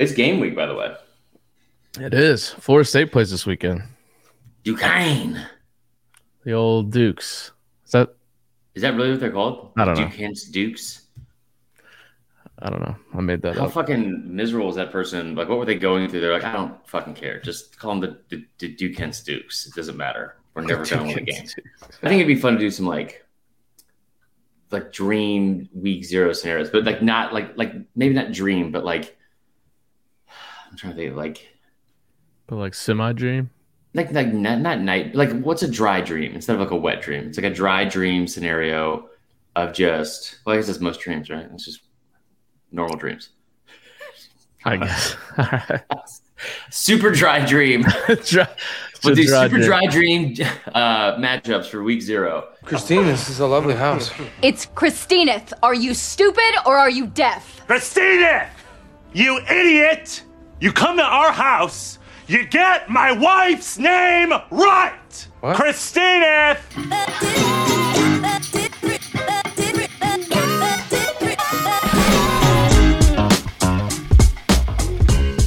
It's game week, by the way. It is. Florida State plays this weekend. Duquesne. The old Dukes. Is that? Is that really what they're called? I don't know. Duquesne's Dukes. I don't know. I made that How up. fucking miserable is that person? Like, what were they going through? They're like, I don't fucking care. Just call them the, the, the Duquesne's Dukes. It doesn't matter. We're never going to win a game. I think it'd be fun to do some like, like dream week zero scenarios, but like not like like maybe not dream, but like I'm trying to think like But like semi dream. like like not, not night like what's a dry dream instead of like a wet dream it's like a dry dream scenario of just well i guess that's most dreams right it's just normal dreams I guess. super dry dream Dry- we'll do dry super dream. dry dream uh matchups for week zero Christine, this is a lovely house. It's Christineth. Are you stupid or are you deaf? Christina! You idiot! You come to our house, you get my wife's name right! What? Christina!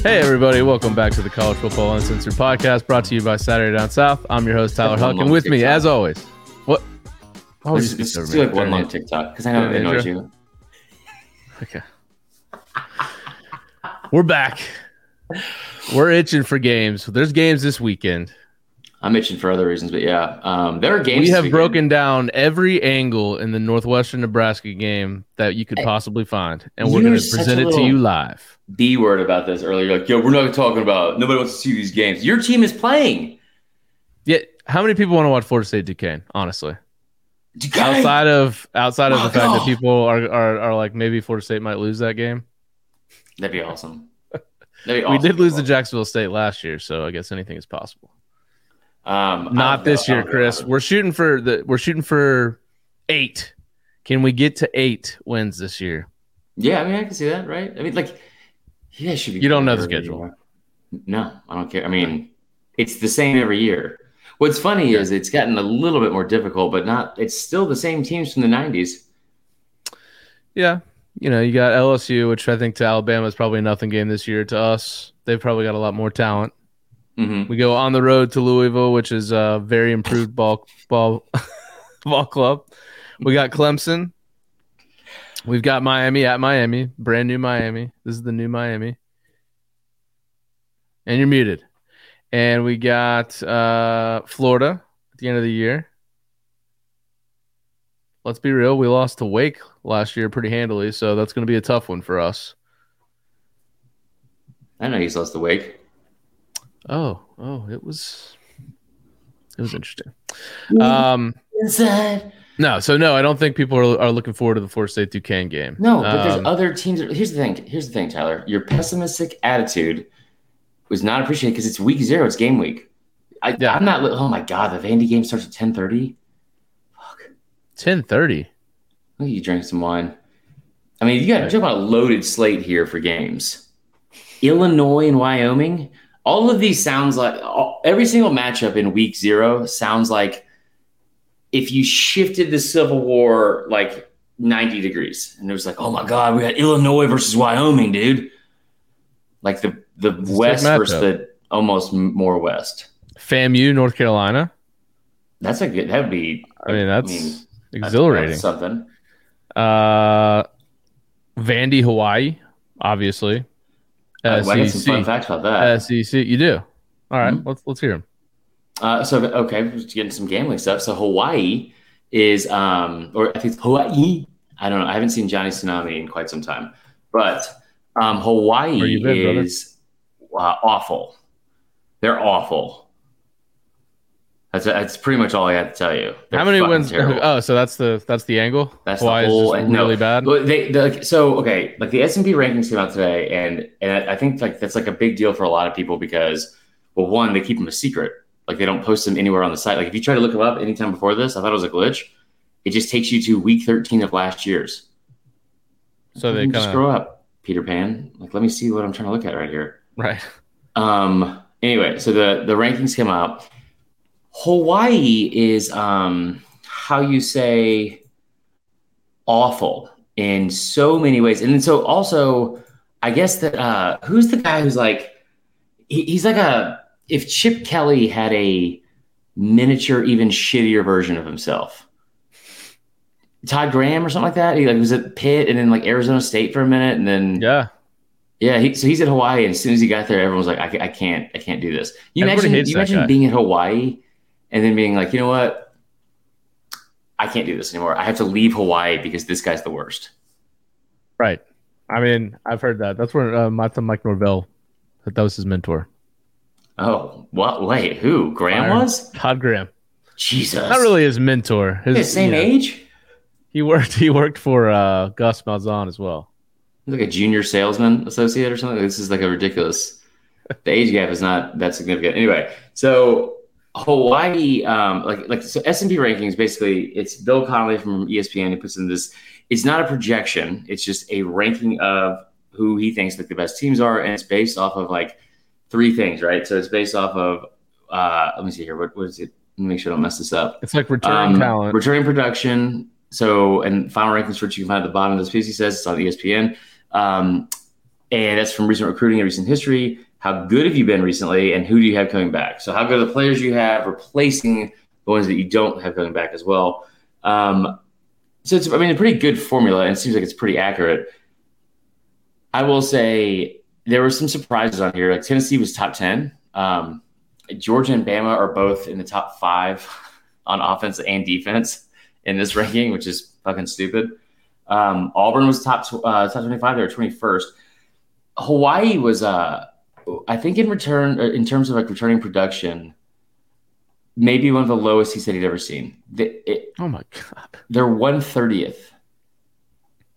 Hey, everybody. Welcome back to the College Football Uncensored podcast brought to you by Saturday Down South. I'm your host, Tyler Huck. And long with me, as always, what? Oh, this, you this skipped is like one long it. tiktok because i know Yeah, it annoys you Okay. We're back. We're itching for games. There's games this weekend. i'm itching for other reasons but yeah um there are games We have broken down every angle in the Northwestern Nebraska game that you could possibly find, and we're going to present it to you live. b word about this earlier like yo we're not talking about nobody wants to see these games your team is playing Yeah, how many people want to watch Florida State Duquesne? Honestly, Duquesne! outside of outside of the Oh, fact that people are, are are like maybe Florida State might lose that game. that'd be awesome That'd We did lose to Jacksonville State last year, so I guess anything is possible. Um, Not this. Year. Chris. We're shooting for the we're shooting for eight. Can we get to eight wins this year? Yeah, I mean, I can see that, right? I mean, like, yeah, should be. You don't know the schedule. No, I don't care. I mean, it's the same every year. What's funny is it's gotten a little bit more difficult, but not. It's still the same teams from the '90s. Yeah. You know, you got LSU, which I think to Alabama is probably a nothing game this year. To us, they've probably got a lot more talent. hmm We go on the road to Louisville, which is a very improved ball ball ball club. We got Clemson. We've got Miami at Miami, brand new Miami. This is the new Miami. And you're muted. And we got uh, Florida at the end of the year. Let's be real. We lost to Wake last year pretty handily, so that's going to be a tough one for us. I know he's lost to wake. Oh, oh, it was it was interesting. Um, Inside. no, so no, I don't think people are, are looking forward to the Florida State Duquesne game. No, but there's Um, other teams. Here's the thing. Here's the thing, Tyler. Your pessimistic attitude was not appreciated because it's week zero. It's game week. I, Yeah. I'm not. Oh my god, the Vandy game starts at 10:30. Ten thirty. You drink some wine. I mean, you got to talk about a loaded slate here for games. Illinois and Wyoming. All of these sounds like all, every single matchup in week zero sounds like if you shifted the Civil War like 90 degrees and it was like, oh my God, we got Illinois versus Wyoming, dude. Like the, the a West versus the almost more West. FAMU, North Carolina. That's a good, that would be I mean, that's that's- exhilarating. something. Uh, Vandy, Hawaii, obviously. Uh, well, I got some fun facts about that. SEC. You do. All right, Mhm. let's let's hear them. Uh, so okay, just getting some gambling stuff. So Hawaii is, um, or I think it's Hawaii. I don't know. I haven't seen Johnny Tsunami in quite some time, but um, Hawaii been, is uh, awful. They're awful. That's that's pretty much all I have to tell you. They're How many wins? terrible. Oh, so that's the that's the angle. That's Hawaii the whole is just no, really bad. But they, the, so okay, like the S and P rankings came out today, and and I think like that's like a big deal for a lot of people because well, one they keep them a secret, like they don't post them anywhere on the site. Like if you try to look them up anytime before this, I thought it was a glitch. It just takes you to week thirteen of last year's. So they can just kind of scroll up, Peter Pan. Like let me see what I'm trying to look at right here. right. Um. Anyway, so the the rankings came out. Hawaii is um how you say awful in so many ways, and then so also I guess that uh, who's the guy who's like he, he's like a if Chip Kelly had a miniature, even shittier version of himself. Todd Graham or something like that. He like was at Pitt and then like Arizona State for a minute, and then Yeah. yeah. He, so he's at Hawaii, and as soon as he got there, everyone was like, "I, I can't, I can't do this." You Everybody imagine, you imagine guy. being in Hawaii, and then being like, you know what? I can't do this anymore. I have to leave Hawaii because this guy's the worst. Right. I mean, I've heard that. That's where uh, Mata Mike Norvell, that, was his mentor. Oh, what? Wait, who? Graham Fire. was? Todd Graham. Jesus, Not really his mentor. His the same you know, age. He worked. He worked for uh, Gus Malzahn as well. like a junior salesman associate or something. This is like a ridiculous. The age gap is not that significant. Anyway, so Hawaii, um, like like so S and P rankings, basically, it's Bill Connelly from ESPN who puts in this. It's not a projection. It's just a ranking of who he thinks like the best teams are, and it's based off of like three things, right? So it's based off of. Uh, let me see here. What, was it? Let me make sure I don't mess this up. It's like returning Um, talent. Returning production. So, and final rankings, which you can find at the bottom of this piece, he says it's on ESPN. Um, and that's from recent recruiting and recent history. How good have you been recently, and who do you have coming back? So, how good are the players you have replacing the ones that you don't have coming back as well? Um, so, it's, I mean, a pretty good formula, and it seems like it's pretty accurate. I will say there were some surprises on here. Like Tennessee was top 10. Um, Georgia and Bama are both in the top five on offense and defense in this ranking, which is fucking stupid. Um, Auburn was top uh, top twenty five. They were twenty first. Hawaii was, uh, I think, in return uh, in terms of like returning production, maybe one of the lowest he said he'd ever seen. The, it, oh my god. they're one thirtieth.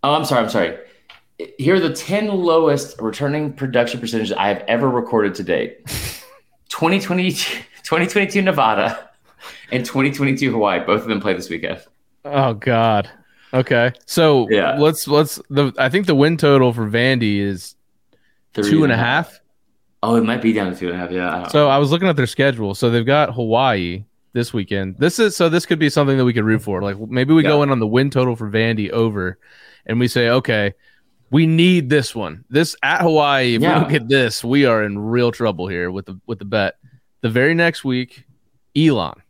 Oh, I'm sorry. I'm sorry. Here are the ten lowest returning production percentages I have ever recorded to date. 2020, 2022 Nevada and 2022 Hawaii. Both of them play this weekend. Oh god. Okay. So Yeah. let's let's the I think the win total for Vandy is Three two and a half. Oh, it might be down to two and a half. Yeah. I don't So I was looking at their schedule. So they've got Hawaii this weekend. This is so this could be something that we could root for. Like maybe we go in on the win total for Vandy over, and we say, okay, we need this one. This at Hawaii. If Yeah. we don't get this, we are in real trouble here with the with the bet. The very next week, Elon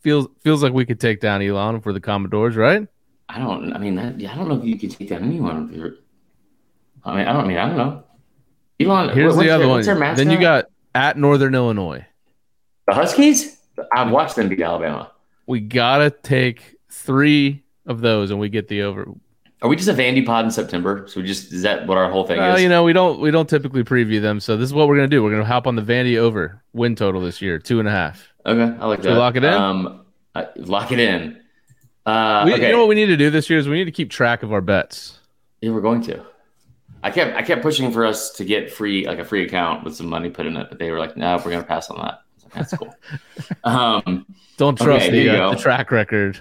feels feels like we could take down Elon for the Commodores, right? I don't. I mean, that, I don't know if you could take down anyone. I mean, I don't I mean. I don't know. Elon. Here's the other one. Then you got at Northern Illinois. the Huskies. I've watched them beat Alabama. We gotta take three of those, and we get the over. Are we just a Vandy pod in September? So we just is that what our whole thing Uh, is? you know, we don't we don't typically preview them, so this is what we're gonna do. We're gonna hop on the Vandy over win total this year, two and a half. okay, I like Should that. lock it in? Um, I- lock it in. Uh, We, okay, You know what we need to do this year is we need to keep track of our bets. yeah, we're going to. I kept I kept pushing for us to get free like a free account with some money put in it, but they were like, "No, we're gonna pass on that." Like, That's cool. um, Don't trust Okay, the, uh, the track record.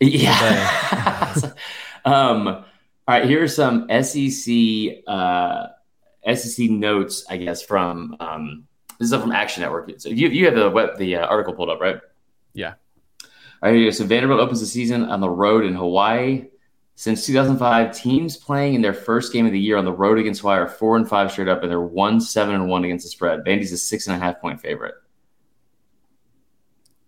Yeah. um, all right. Here are some SEC uh, SEC notes, I guess, from um, this is from Action Network. So you you have the web the uh, article pulled up, right? Yeah. All right. here you go. So Vanderbilt opens the season on the road in Hawaii. Since 2005, teams playing in their first game of the year on the road against Hawaii are four and five straight up, and they're one seven and one against the spread. Vandy's a six and a half point favorite.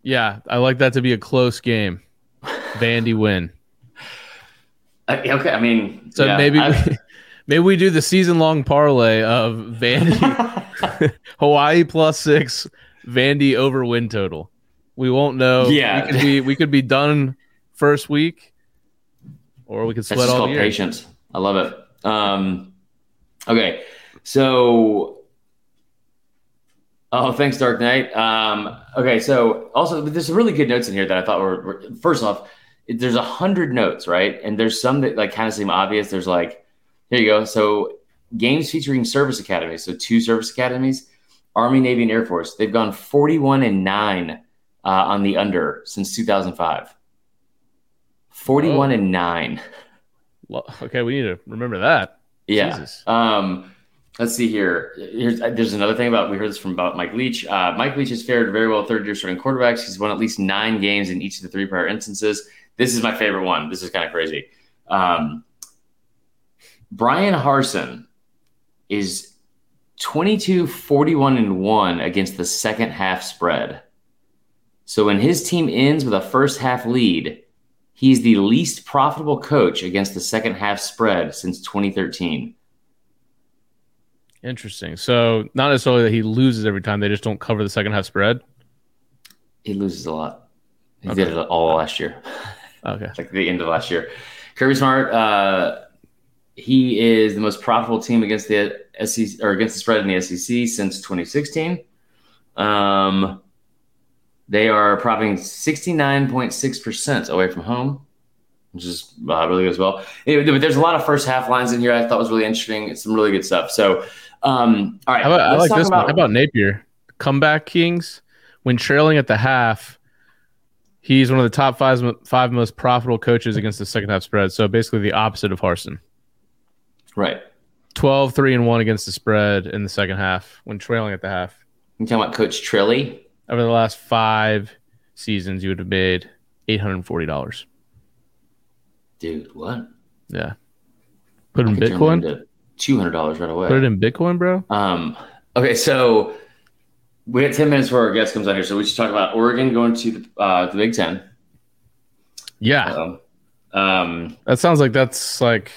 Yeah, I like that to be a close game. Vandy win. Uh, okay, I mean, So yeah, maybe I- we, maybe we do the season long parlay of Vandy Hawaii plus six, Vandy over win total. We won't know. Yeah. we could be we could be done first week, or we could That's sweat just all called year. patience. I love it. Um, okay, so oh, thanks, Dark Knight. Um, okay, so also there's some really good notes in here that I thought were, were first off, there's a hundred notes, right? And there's some that like kind of seem obvious. There's like, here you go. So games featuring service academies. So two service academies, Army, Navy, and Air Force. They've gone 41 and nine uh, on the under since 2005. 41 Oh. and nine. Well, okay, we need to remember that. Yeah. Jesus. Um, let's see here. Here's there's another thing about we heard this from about Mike Leach. Uh, Mike Leach has fared very well third year starting quarterbacks. He's won at least nine games in each of the three prior instances. This is my favorite one. This is kind of crazy. Um, Bryan Harsin is 22 41 and 1 against the second half spread. So when his team ends with a first half lead, he's the least profitable coach against the second half spread since 2013. Interesting. So not necessarily that he loses every time; they just don't cover the second half spread. He loses a lot. He Okay. did it all last year. Okay. like the end of last year. Kirby Smart, uh, he is the most profitable team against the SEC or against the spread in the SEC since 2016. Um, they are profiting 69.6% away from home, which is uh, really good as well. Anyway, but there's a lot of first half lines in here I thought was really interesting. It's some really good stuff. So, um, all right, How about, I like this one. How about Napier? Comeback Kings, when trailing at the half, he's one of the top five, five most profitable coaches against the second half spread. So basically the opposite of Harsin. right? 12, 3, and 1 against the spread in the second half when trailing at the half. You talking about Coach Trilly? Over the last five seasons, you would have made $840. Dude, what? Yeah. Put it in I could turn Bitcoin? $200 right away. Put it in Bitcoin, bro? Um, okay, so we got 10 minutes before our guest comes on here. So we should talk about Oregon going to the, uh, the Big Ten. Yeah. Um, um, That sounds like that's like,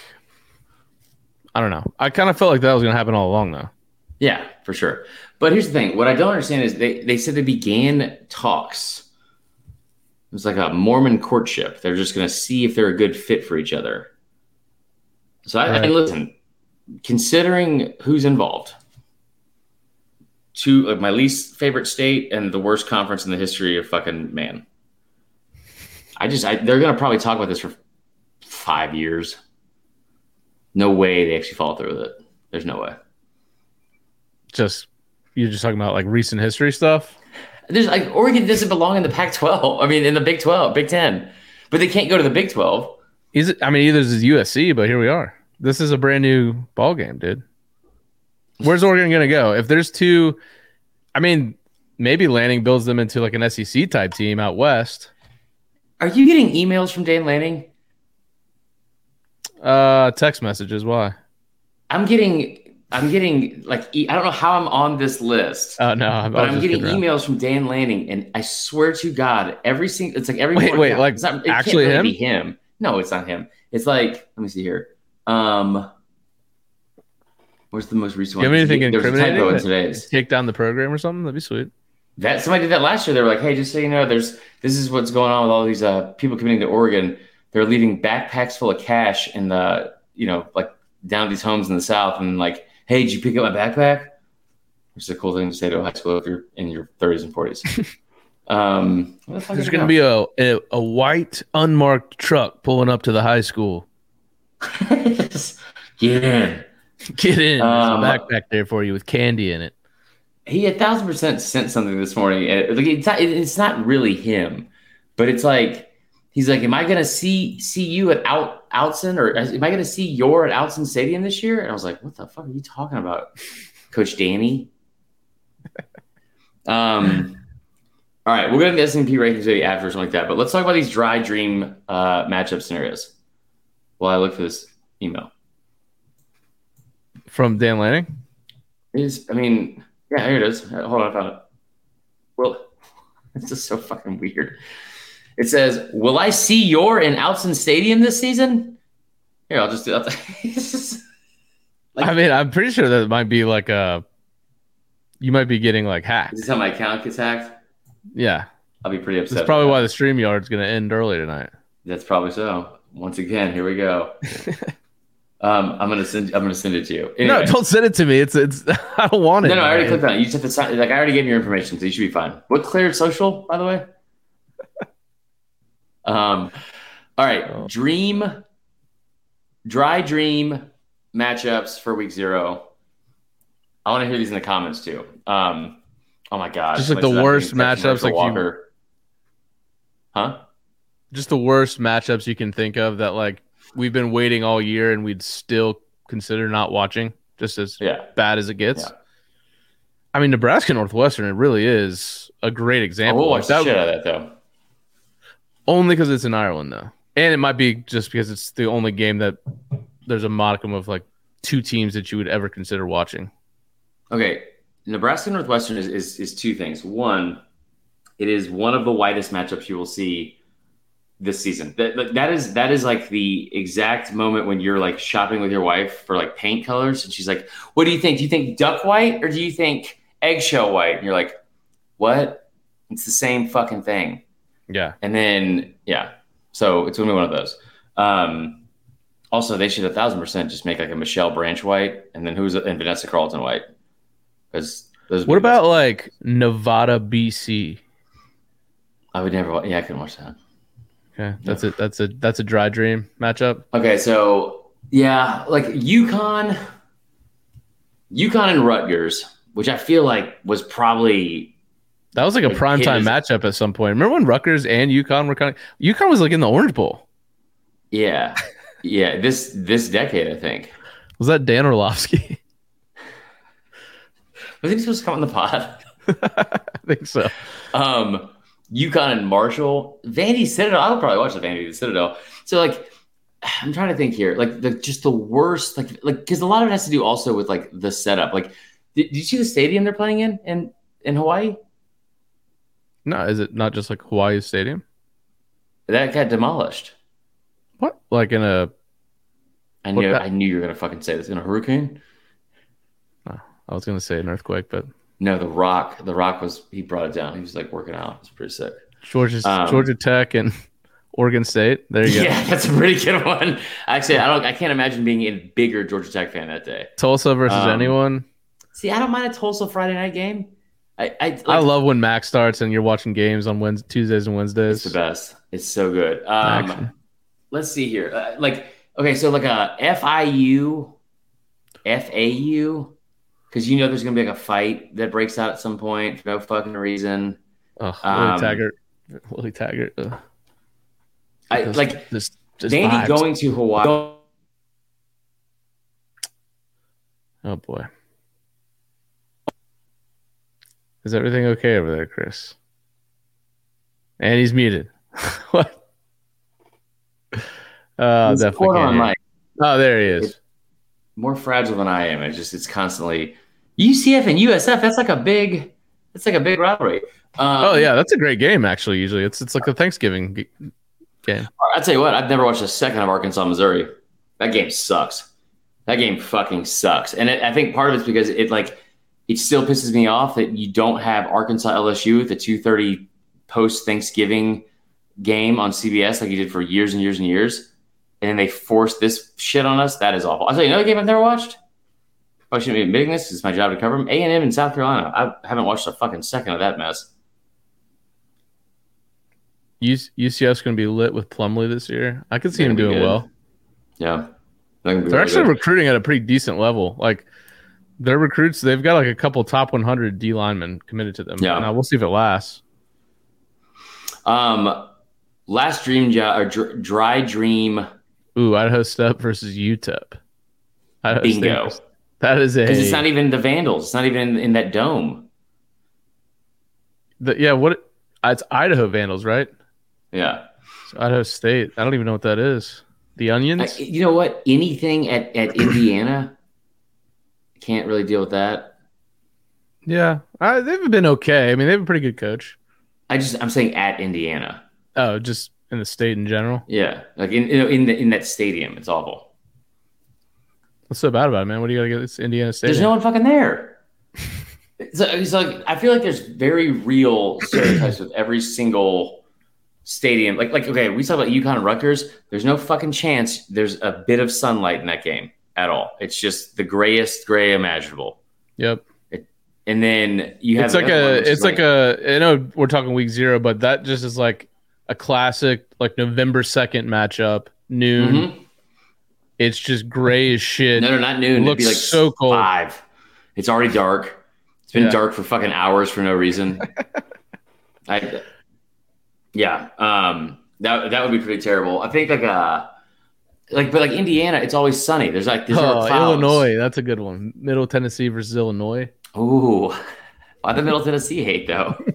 I don't know. I kind of felt like that was going to happen all along, though. yeah, for sure. But here's the thing what I don't understand is they, they said they began talks. It was like a Mormon courtship. They're just going to see if they're a good fit for each other. So, I, Right. and listen, considering who's involved, two like my least favorite state and the worst conference in the history of fucking man. I just I, they're gonna probably talk about this for five years. No way they actually follow through with it. There's no way. Just, you're just talking about like recent history stuff? There's like Oregon doesn't belong in the Pac-12. I mean, in the Big 12, Big 10, but they can't go to the Big 12. Is it? I mean, either this is USC, but here we are. This is a brand new ball game, dude. Where's Oregon going to go? If there's two, I mean, maybe Lanning builds them into like an SEC type team out west. Are you getting emails from Dan Lanning? Uh, text messages. Why? I'm getting. I'm getting like e- I don't know how I'm on this list. Oh no, I'm, But I'm getting emails from Dan Lanning, and I swear to God, every single it's like every Wait, wait, like, it's not, it actually really him? be him. No, it's not him. It's like let me see here. Um, where's the most recent Do you one? have anything There was a typo in incriminating? today's. Take down the program or something. That'd be sweet. That somebody did that last year. They were like, "Hey, just so you know, there's this is what's going on with all these uh, people coming to Oregon. They're leaving backpacks full of cash in the you know like down these homes in the south, and like, hey, did you pick up my backpack?" Which is a cool thing to say to a high school if you're in your 30s and 40s. um, the There's going to be a, a a white unmarked truck pulling up to the high school. be get in. Get in. There's Um, a backpack there for you with candy in it. He a thousand percent sent something this morning. and, Like it's not, it's not really him, but it's like he's like, "Am I gonna see see you at Out Autzen or am I gonna see your at Autzen Stadium this year?" And I was like, "What the fuck are you talking about, Coach Danny?" um. All right, we'll get into S and P rankings maybe after or something like that. But let's talk about these dry dream uh, matchup scenarios. While I look for this email, From Dan Lanning? is I mean, yeah, here it is. Hold on, I found it. Well, it's just so fucking weird. It says, "Will I see your in Autzen Stadium this season?" Here, I'll just do that. Like- I mean, I'm pretty sure that might be like a. You might be getting like hacked. Is this how my account gets hacked? Yeah, I'll be pretty upset. that's probably about why the StreamYard's going to end early tonight. That's probably so. Once again, here we go. um, I'm gonna send. I'm gonna send it to you. Anyway. No, don't send it to me. It's it's. I don't want it. No, no, I already clicked on it. You just have to sign. Like I already gave you your information, so you should be fine. What cleared social, by the way? Um, all right. Oh. Dream, dry dream matchups for week zero. I want to hear these in the comments too. Um, oh my god, Just like the worst I'm being texted matchups, like you- Huh? Just the worst matchups you can think of that like we've been waiting all year and we'd still consider not watching. Just as Yeah. bad as it gets. Yeah. I mean, Nebraska Northwestern. It really is a great example. will Like watch the that- shit out of that though. Only because it's in Ireland though, and it might be just because it's the only game that there's a modicum of like two teams that you would ever consider watching. Okay, Nebraska Northwestern is, is is two things. One, it is one of the widest matchups you will see this season. That that- that is that is like the exact moment when you're like shopping with your wife for like paint colors, and she's like, "What do you think? Do you think duck white or do you think eggshell white?" And you're like, "What? It's the same fucking thing." Yeah. And then yeah, so it's gonna be one of those. Um, also, they should a thousand percent just make like a Michelle Branch white, and then who's and Vanessa Carlton white, because those. What best. about like Nevada, BC? I would never. Yeah, I couldn't watch that. Okay, that's a that's a that's a dry dream matchup. Okay, so yeah, like UConn, UConn and Rutgers, which I feel like was probably That was like a prime time matchup at some point. Remember when Rutgers and UConn were kind of UConn was like in the Orange Bowl. yeah, yeah. This this decade, I think. Was that Dan Orlovsky? Was he supposed to come on the pod? I think so. Um, UConn and Marshall, Vandy Citadel. I would probably watch the Vandy Citadel. So like, I'm trying to think here, like the just the worst, like like because a lot of it has to do also with like the setup. Like, did, did you see the stadium they're playing in in in Hawaii? No, is it not just like Hawaii Stadium? That got demolished. What? Like in a I knew about- I knew you were gonna fucking say this in a hurricane. I was gonna say an earthquake, but No, the Rock. The Rock was he brought it down. He was like working out. It's pretty sick. Georgia Um, Georgia Tech and Oregon State. There you go. Yeah, that's a pretty good one. Actually, I don't. I can't imagine being a bigger Georgia Tech fan that day. Tulsa versus Um, anyone. See, I don't mind a Tulsa Friday night game. I I, like, I love when Max starts and you're watching games on Wednesdays, Tuesdays and Wednesdays. It's the best. It's so good. Um, let's see here. Uh, like, okay, so like a FIU, FAU, because you know there's gonna be like a fight that breaks out at some point for no fucking reason. Oh, um, Willie Taggart. Willie Taggart. ugh. I Just- like Vandy vibes. going to Hawaii. Oh boy. Is everything okay over there, Chris? And he's muted. what? Oh, He's definitely. on mic. Oh, there he is. more fragile than I am. It's just it's constantly UCF and USF. That's like a big. That's like a big rivalry. Um, Oh yeah, that's a great game. Actually, usually it's it's like a Thanksgiving g- game. I'll tell you what. I've never watched a second of Arkansas Missouri. That game sucks. That game fucking sucks. And it, I think part of it's because it like it still pisses me off that you don't have Arkansas LSU at the two thirty post Thanksgiving game on CBS like you did for years and years and years. And then they forced this shit on us. That is awful. I'll tell you another game I've never watched. I shouldn't be admitting this. It's my job to cover them. A and M in South Carolina. I haven't watched a fucking second of that mess. UCF's going to be lit with Plumlee this year. I could see They're him doing good. well. Yeah, That can be They're really actually good. recruiting at a pretty decent level. Like their recruits, they've got like a couple top 100 D linemen committed to them. Yeah. Now we'll see if it lasts. Um, last dream job or dr- dry dream Ooh, Idaho Step versus UTEP. Idaho Bingo. versus- That is a because it's not even the Vandals. It's not even in, in that dome. the, yeah. What? It's Idaho Vandals, right? Yeah, Idaho State. I don't even know what that is. The I, Onions. you know what? Anything at at Indiana can't really deal with that. yeah, I, they've been okay. I mean, they have a pretty good coach. I just I'm saying at Indiana. Oh, just in the state in general. Yeah, like in in in, the, in that stadium, it's awful. What's so bad about it, man? What do you got to get? It's Indiana State. There's no one fucking there. so it's like I feel like there's very real stereotypes with every single stadium. Like like okay, we talk about UConn and Rutgers. There's no fucking chance there's a bit of sunlight in that game at all. It's just the grayest gray imaginable. Yep. And then you have It's like the other one, a. It's like a. I know we're talking week zero, but that just is like a classic, like November second matchup, noon. Mhm. It's just gray as shit. No, no, not noon. It'd Looks be like so cold. Five. It's already dark. It's been Yeah. dark for fucking hours for no reason. I, yeah. Um. That that would be pretty terrible. I think like uh like but like Indiana, it's always sunny. There's like there's Oh. Illinois. That's a good one. Middle Tennessee versus Illinois. Ooh. Why the Middle Tennessee hate though?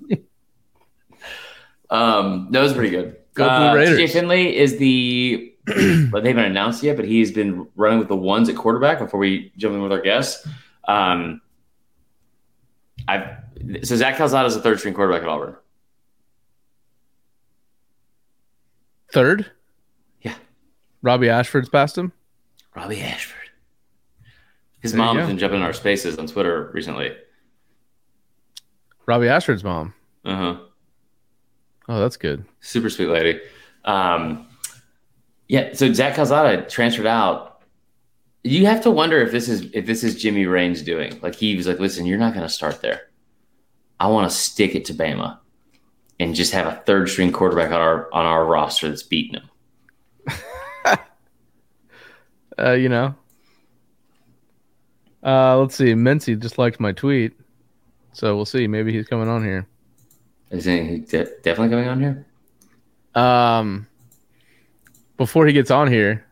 um, that was pretty good. Go uh, Raiders. TJ Finley is the but they haven't announced yet. But he's been running with the ones at quarterback before we jump in with our guests. Um, I've so Zach Calzada is a third string quarterback at Auburn. Third, Robbie Ashford's passed him. Robbie Ashford. His There mom's been jumping in our spaces on Twitter recently. Robbie Ashford's mom. Uh huh. Oh, that's good. super sweet lady. Um, yeah, so Zach Calzada transferred out. You have to wonder if this is if this is Jimmy Rane's doing. Like he was like, listen, you're not going to start there. I want to stick it to Bama and just have a third string quarterback on our on our roster that's beating him. Uh, you know. Uh, let's see. Mincy just liked my tweet, so we'll see. Maybe he's coming on here. Is he de- definitely coming on here? Um, before he gets on here,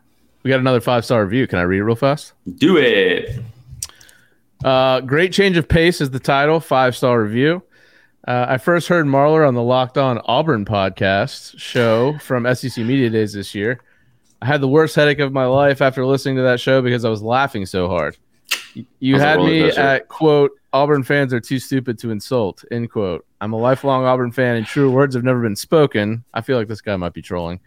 we got another five star review. Can I read it real fast? Do it. Uh, great change of pace is the title. Five star review. Uh, I first heard Marler on the Locked On Auburn podcast show from SEC Media Days this year. I had the worst headache of my life after listening to that show because I was laughing so hard. You Sounds like a had me at quote Auburn fans are too stupid to insult end quote. I'm a lifelong Auburn fan, and true words have never been spoken. I feel like this guy might be trolling.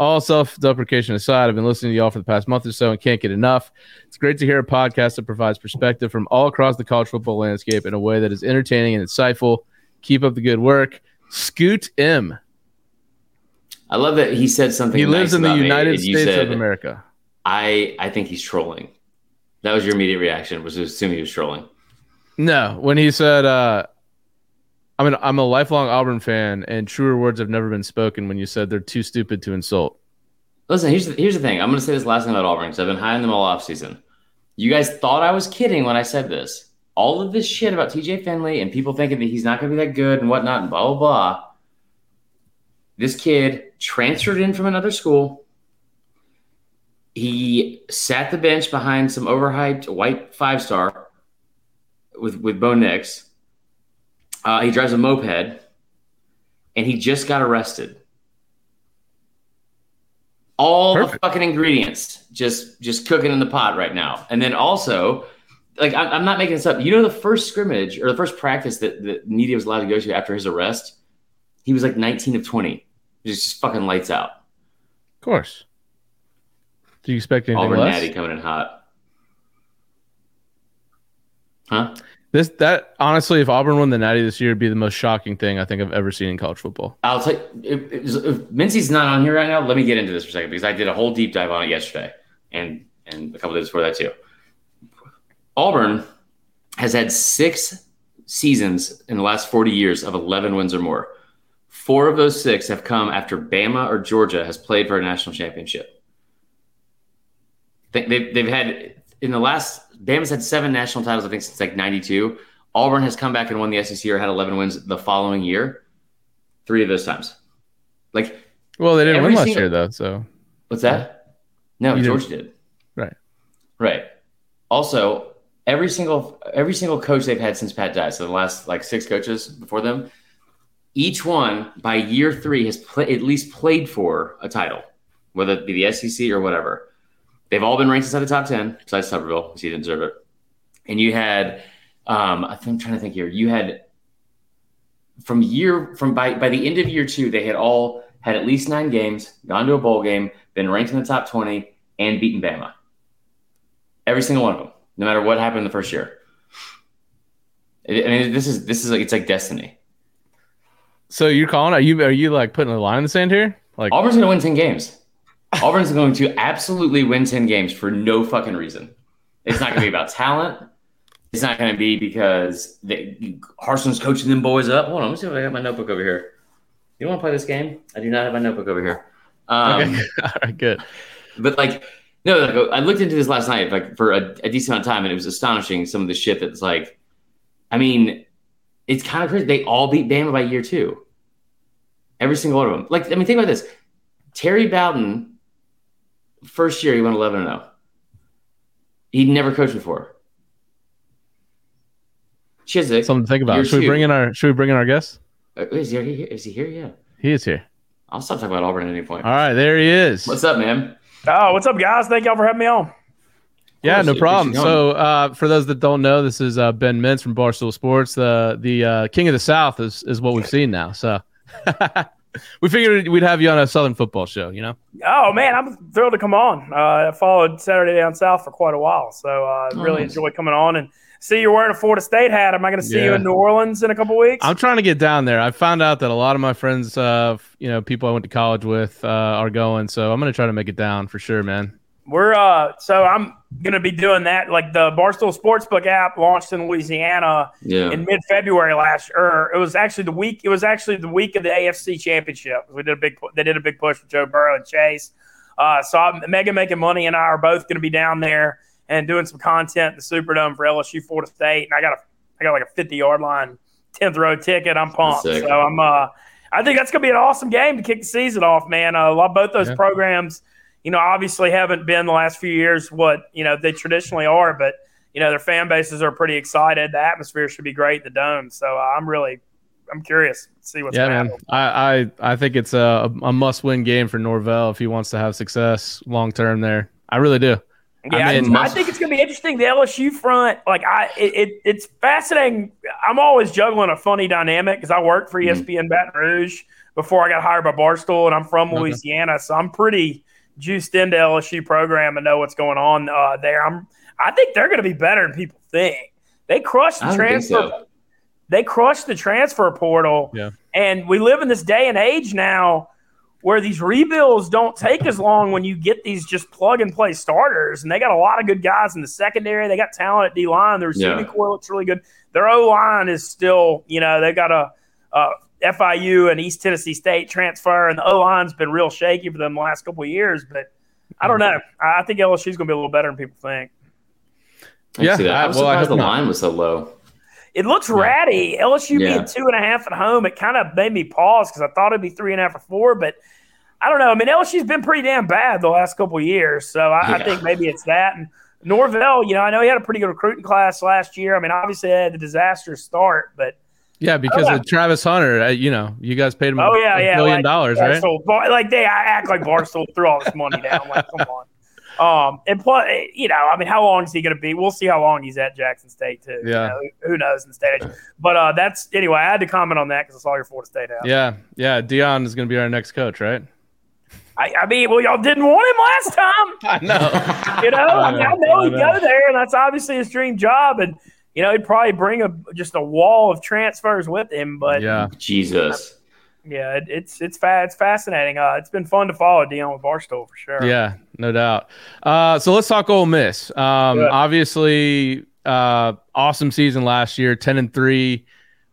All self deprecation aside, I've been listening to y'all for the past month or so and can't get enough. It's great to hear a podcast that provides perspective from all across the college football landscape in a way that is entertaining and insightful. Keep up the good work. Scoot M. I love that he said something. He lives nice in the United States said, of America. I I think he's trolling. That was your immediate reaction. Was to assume he was trolling. No, when he said, uh, "I mean, I'm a lifelong Auburn fan, and truer words have never been spoken." When you said they're too stupid to insult, Listen, here's the, here's the thing. I'm going to say this last thing about Auburn because I've been high on them all off season. You guys thought I was kidding when I said this. All of this shit about TJ Finley and people thinking that he's not going to be that good and whatnot and blah blah blah. This kid transferred in from another school. He sat the bench behind some overhyped white five star with with Bo Nix. Uh, he drives a moped, and he just got arrested. All the fucking ingredients just just cooking in the pot right now. And then also like I'm, I'm not making this up. You know the first scrimmage or the first practice that the media was allowed to go to after his arrest? He was like 19 of 20 just fucking lights out of course. Do you expect anything auburn less? natty coming in hot huh This that honestly, if Auburn won the Natty this year, it'd be the most shocking thing I think I've ever seen in college football. I'll tell you, if, if, if Mincy's not on here right now, let me get into this for a second because I did a whole deep dive on it yesterday and and a couple days before that too. Auburn has had six seasons in the last 40 years of 11 wins or more. Four of those six have come after Bama or Georgia has played for a national championship. They, they've, they've had, in the last, Bama's had seven national titles, I think, since like 92. Auburn has come back and won the SEC or had 11 wins the following year. Three of those times. Like, Well, they didn't win last year though, so what's that? No, You Georgia did. right. Right. Also, every single every single coach they've had since Pat died, so the last like six coaches before them, each one by year three has pla at least played for a title, whether it be the SEC or whatever. They've all been ranked inside the top ten, besides Tuberville, because he didn't deserve it. And you had, um, I'm trying to think here. You had from year from by by the end of year two, they had all had at least nine games, gone to a bowl game, been ranked in the top twenty, and beaten Bama. Every single one of them, no matter what happened in the first year. I mean, this is this is like it's like destiny. So you're calling? Are you are you like putting a line in the sand here? Like Auburn's going to win ten games. Auburn's going to absolutely win ten games for no fucking reason. It's not going to be about talent. It's not going to be because they, Harsin's coaching them boys up. Hold on, let me see if I got my notebook over here. You want to play this game? I do not have my notebook over here. Um, okay, all right, good. But like, no, like, I looked into this last night, like for a, a decent amount of time, and it was astonishing some of the shit that's like, I mean, it's kind of crazy. They all beat Bama by year two. Every single one of them. Like, I mean, think about this. Terry Bowden, first year he went eleven and zero. He'd never coached before. Chizik, Something to think about. year Should we bring in our Should we bring in our guest? uh, is he here? Is he here? Yeah. He is here. I'll stop talking about Auburn at any point. All right, there he is. What's up, man? Oh, what's up, guys? Thank y'all for having me on. Yeah, no problem. So, uh, for those that don't know, this is uh, Ben Mintz from Barstool Sports. The the uh, King of the South is is what we've seen now. So, we figured we'd have you on a Southern football show. You know. Oh man, I'm thrilled to come on. Uh, I followed Saturday Down South for quite a while, so uh, really nice. enjoy coming on and see you're wearing a Florida State hat. Am I going to see you in New Orleans in a couple weeks? I'm trying to get down there. I found out that a lot of my friends, uh, you know, people I went to college with, uh, are going. So I'm gonna try to make it down for sure, man. We're uh, so I'm going to be doing that. Like the Barstool Sportsbook app launched in Louisiana Yeah. in mid February last year. It was actually the week. It was actually the week of the AFC Championship. We did a big. They did a big push with Joe Burrow and Chase. Uh, so I'm, Megan making money and I are both going to be down there and doing some content in the Superdome for LSU Florida State. And I got a I got like a 50 yard line, 10th row ticket. I'm pumped. Sick. So I'm uh I think that's going to be an awesome game to kick the season off, man. Uh, love both those Yeah. programs. You know, obviously haven't been the last few years what you know they traditionally are, but you know their fan bases are pretty excited. The atmosphere should be great the dome. So uh, I'm really I'm curious to see what's yeah, going man. I, I I think it's a, a must win game for Norvell if he wants to have success long term there. I really do. Yeah, I mean- I think it's going to be interesting. The LSU front, like I, it, it it's fascinating. I'm always juggling a funny dynamic because I worked for. ESPN Baton Rouge before I got hired by Barstool, and I'm from Okay. Louisiana, so I'm pretty juiced into LSU program and know what's going on uh, there. I'm, I think they're going to be better than people think. They crushed the I don't think transfer. so. They crushed the transfer portal, Yeah. and we live in this day and age now where these rebuilds don't take as long when you get these just plug and play starters. And they got a lot of good guys in the secondary. They got talent at D line. Their receiving Yeah. core looks really good. Their O line is still, you know, they've got a, a FIU and East Tennessee State transfer, and the O line's been real shaky for them the last couple of years. But I don't know. I I think LSU's going to be a little better than people think. I Yeah. I- I was well, I surprised the not. line was so low. It looks ratty. LSU Yeah. being two and a half at home, it kind of made me pause because I thought it'd be three and a half or four, but I don't know. I mean, LSU's been pretty damn bad the last couple of years, so I, I think maybe it's that. And Norvell, you know, I know he had a pretty good recruiting class last year. I mean, obviously they had the disastrous start, but Yeah, because Oh, yeah. of Travis Hunter, uh, you know, you guys paid him oh yeah, a yeah, million like, dollars, right? Barstool- Bar- like they I act like Barstool threw all this money down. Like, come on. Um, and plus, you know, I mean, how long is he going to be? We'll see how long he's at Jackson State too. You Yeah. know, who knows in the state? But uh, that's anyway. I had to comment on that because I saw your Florida State out. Yeah, yeah. Deion is going to be our next coach, right? I, I mean, well, y'all didn't want him last time. I know. You know, I, mean, I know I he'd go there, and that's obviously his dream job. And you know, he'd probably bring a just a wall of transfers with him. But yeah, yeah, Jesus. it, it's it's fa- it's fascinating. Uh, it's been fun to follow Deion with Barstool for sure. yeah, no doubt. Uh, so let's talk Ole Miss. Um, Good. obviously, uh, awesome season last year, ten and three.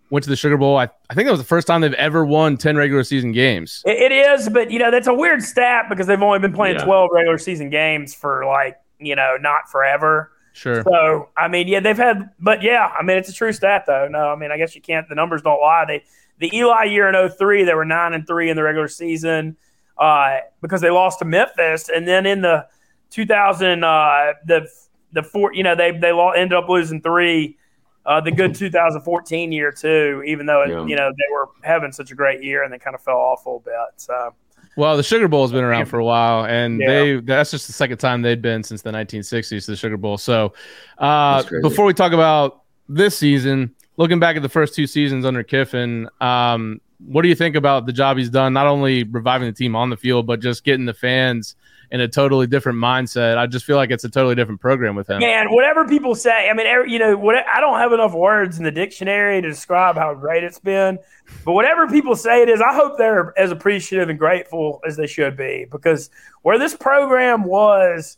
Went to the Sugar Bowl. I, I think that was the first time they've ever won ten regular season games. It, it is, but you know that's a weird stat because they've only been playing Yeah. twelve regular season games for like you know not forever. Sure. So I mean, yeah, they've had, but yeah, I mean, it's a true stat though. No, I mean, I guess you can't. The numbers don't lie. They the Eli year in 03, they were nine and three in the regular season uh, because they lost to Memphis, and then in the 2000, uh, the the four, you know, they they ended up losing three. Uh, the good 2014 year too, even though it, Yeah. you know they were having such a great year and they kind of fell off a little bit. So Well, the Sugar Bowl has been around for a while, and Yeah. they that's just the second time they'd been since the 1960s to the Sugar Bowl. So, uh, before we talk about this season, looking back at the first two seasons under Kiffin, um, what do you think about the job he's done? Not only reviving the team on the field, but just getting the fans in a totally different mindset. I just feel like it's a totally different program with him. Man, whatever people say, I mean, every, you know, what I don't have enough words in the dictionary to describe how great it's been. But whatever people say it is, I hope they're as appreciative and grateful as they should be because where this program was,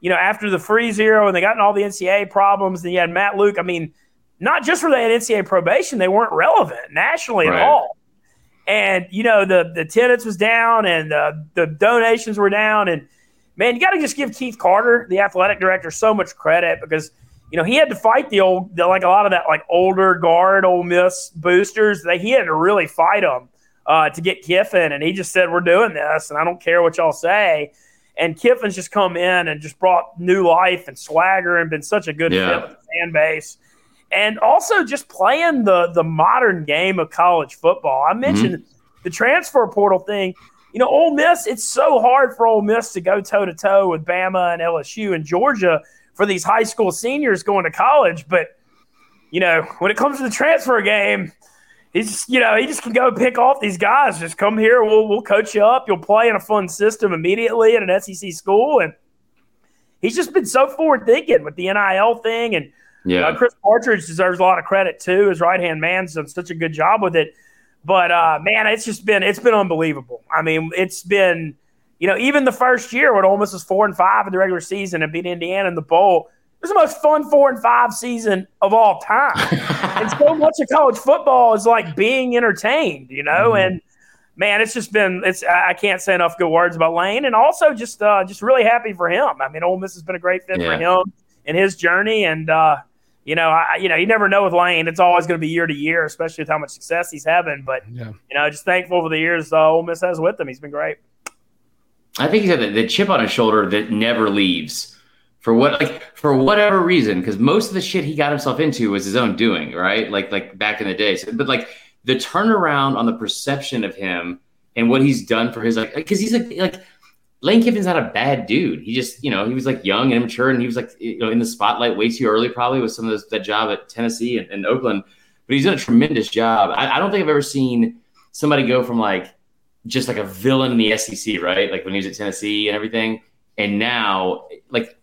you know, after the Freeze era and they got in all the NCAA problems, and you had Matt Luke. I mean, not just were they had NCAA probation, they weren't relevant nationally Right. at all. And you know the the attendance was down and uh, the donations were down and man, you got to just give Keith Carter, the athletic director, so much credit because you know he had to fight the old, the, like a lot of that like older guard, Ole Miss boosters. They, he had to really fight them uh, to get Kiffin, and he just said, "We're doing this, and I don't care what y'all say." And Kiffin's just come in and just brought new life and swagger and been such a good Yeah. fit with the fan base. And also just playing the the modern game of college football. I mentioned mm-hmm. the transfer portal thing you know, Ole Miss, it's so hard for Ole Miss to go toe to toe with Bama and LSU and Georgia for these high school seniors going to college. But, you know, when it comes to the transfer game, he's just, you know, he just can go pick off these guys. Just come here, we'll we'll coach you up. You'll play in a fun system immediately at an SEC school. And he's just been so forward thinking with the NIL thing. And Yeah. Chris Partridge deserves a lot of credit too. His right hand man's done such a good job with it. But uh, man, it's just been it's been unbelievable. I mean, it's been you know even the first year when Ole Miss was four and five in the regular season and beat Indiana in the bowl, it was the most fun four and five season of all time. and so much of college football is like being entertained, you know. And man, it's just been it's I can't say enough good words about Lane, and also just uh, just really happy for him. I mean, Ole Miss has been a great fit for him in his journey, and uh, you know, I you know you never know with Lane. It's always going to be year to year, especially with how much success he's having. But Yeah. you know, just thankful for the years uh, Ole Miss has with him. He's been great. I think he's got the, the chip on his shoulder that never leaves. For what, like, for whatever reason, because most of the shit he got himself into was his own doing, right? Like, like back in the day. So, but like the turnaround on the perception of him and what he's done for his, like, because he's like, like Lane Kiffin's not a bad dude. He just, you know, he was like young and immature, and he was like, you know, in the spotlight way too early, probably with some of those, that job at Tennessee and, and Oakland. But he's done a tremendous job. I, I don't think I've ever seen somebody go from like just like a villain in the SEC, right? Like when he was at Tennessee and everything, and now like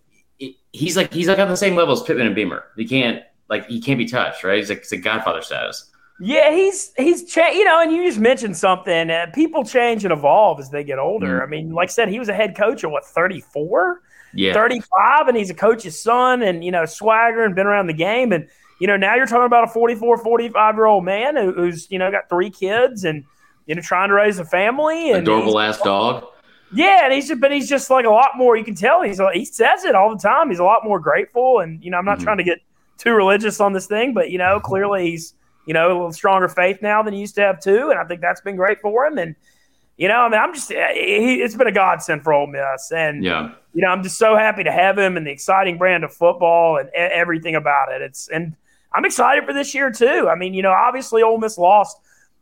he's like he's like on the same level as Pittman and Beamer. He can't like he can't be touched, right? He's like it's a Godfather status. Yeah, he's he's cha- you know, and you just mentioned something. Uh, people change and evolve as they get older. Mhm. I mean, like I said, he was a head coach at what thirty four. Yeah, 35 and he's a coach's son and you know swagger and been around the game and you know now you're talking about a 44 45 year old man who, who's you know got three kids and you know trying to raise a family and adorable ass dog. yeah and he's just but he's just like a lot more you can tell he's he says it all the time he's a lot more grateful and you know I'm not Mhm. trying to get too religious on this thing but you know clearly he's you know a little stronger faith now than he used to have too and I think that's been great for him and you know I mean I'm just he, it's been a godsend for Ole Miss and Yeah, you know, I'm just so happy to have him and the exciting brand of football and everything about it. It's and I'm excited for this year too. I mean, you know, obviously Ole Miss lost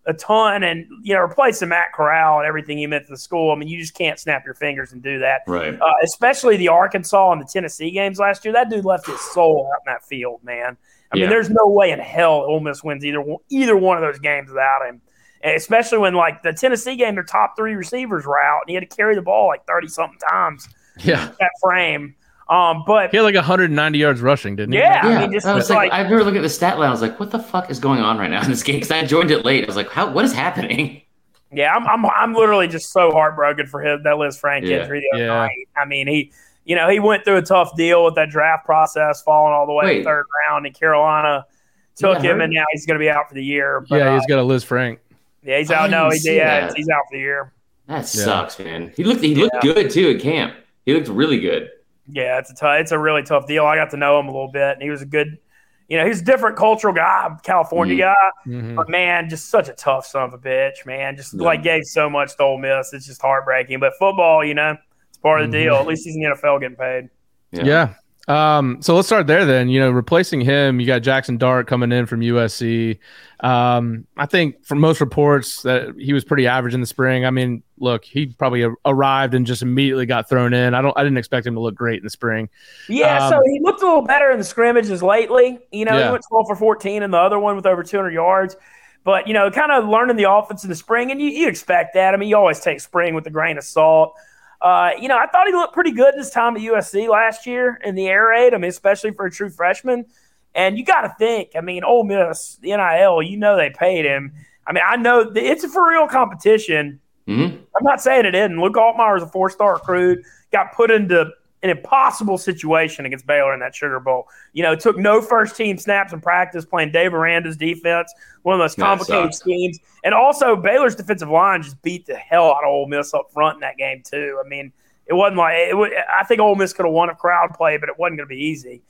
a ton and you know replacing Matt Corral and everything he meant to the school. I mean, you just can't snap your fingers and do that. right. Uh, especially the Arkansas and the Tennessee games last year. That dude left his soul out in that field, man. I mean, there's no way in hell Ole Miss wins either one- either one of those games without him. And especially when like the Tennessee game, their top three receivers were out, and he had to carry the ball like thirty something times Yeah. that frame. Um, but He had like 190 yards rushing, didn't he? Yeah. I yeah, mean, just- I was like, like- I remember looking at the stat line. I was like, "What the fuck is going on right now in this game?" Because I joined it late. I was like, "How? What is happening?" yeah, I'm, I'm I'm literally just so heartbroken for him that Lisfranc Yeah. injury the other Yeah. night. I mean, he you know he went through a tough deal with that draft process, falling all the way to Wait. the third round, and Carolina took got him, and now he's going to be out for the year. But, Yeah, uh, he's got a Lisfranc. yeah, he's I out. No, didn't he see yeah, he's out for the year. That sucks, man. He looked he looked good too at camp. He looked really good. Yeah, it's a tough, it's a really tough deal. I got to know him a little bit, and he was a good, you know, he's a different cultural guy, California Mhm. guy. Mhm. But man, just such a tough son of a bitch, man. Just Yeah. like gave so much to Ole Miss. It's just heartbreaking. But football, you know, it's part of the deal. At least he's in the NFL getting paid. Yeah. Um, so let's start there then. You know, replacing him, you got Jackson Dart coming in from USC. Um, I think from most reports that he was pretty average in the spring. I mean, look, he probably arrived and just immediately got thrown in. I don't I didn't expect him to look great in the spring. Yeah, Um, so he looked a little better in the scrimmages lately. You know, Yeah. he went 12 for 14 in the other one with over 200 yards. But, you know, kind of learning the offense in the spring, and you, you expect that. I mean, you always take spring with a grain of salt. Uh, you know, I thought he looked pretty good this time at USC last year in the air raid. I mean, especially for a true freshman. And you got to think, I mean, Ole Miss, the NIL, you know they paid him. I mean, I know that it's a for real competition. hmm I'm not saying it isn't. Luke Altmyer is a four star recruit, got put into an impossible situation against Baylor in that Sugar Bowl. You know, took no first team snaps in practice playing Dave Aranda's defense, one of the most complicated schemes. And also, Baylor's defensive line just beat the hell out of Ole Miss up front in that game, too. I mean, it wasn't like, it, I think Ole Miss could have won a crowd play, but it wasn't going to be easy.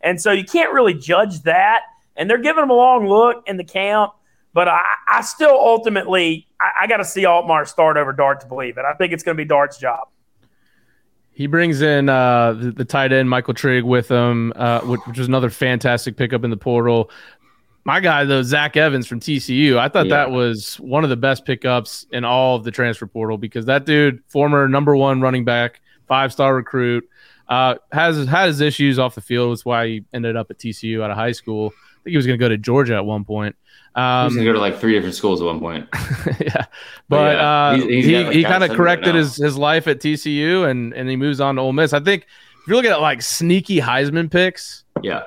And so you can't really judge that. And they're giving him a long look in the camp. But I, I still ultimately, I, I got to see Altmyer start over Dart to believe it. I think it's going to be Dart's job. He brings in uh, the, the tight end Michael Trigg with him, uh, which, which was another fantastic pickup in the portal. My guy though, Zach Evans from TCU. I thought Yeah. that was one of the best pickups in all of the transfer portal because that dude, former number one running back, five star recruit, uh, has had his issues off the field. That's why he ended up at TCU out of high school. I think he was going to go to Georgia at one point. He was Um, gonna go to like three different schools at one point. yeah, but yeah, uh, he's- he's he, like, he kind of corrected now. his, his life at TCU and and he moves on to Ole Miss. I think if you're looking at like sneaky Heisman picks, Yeah.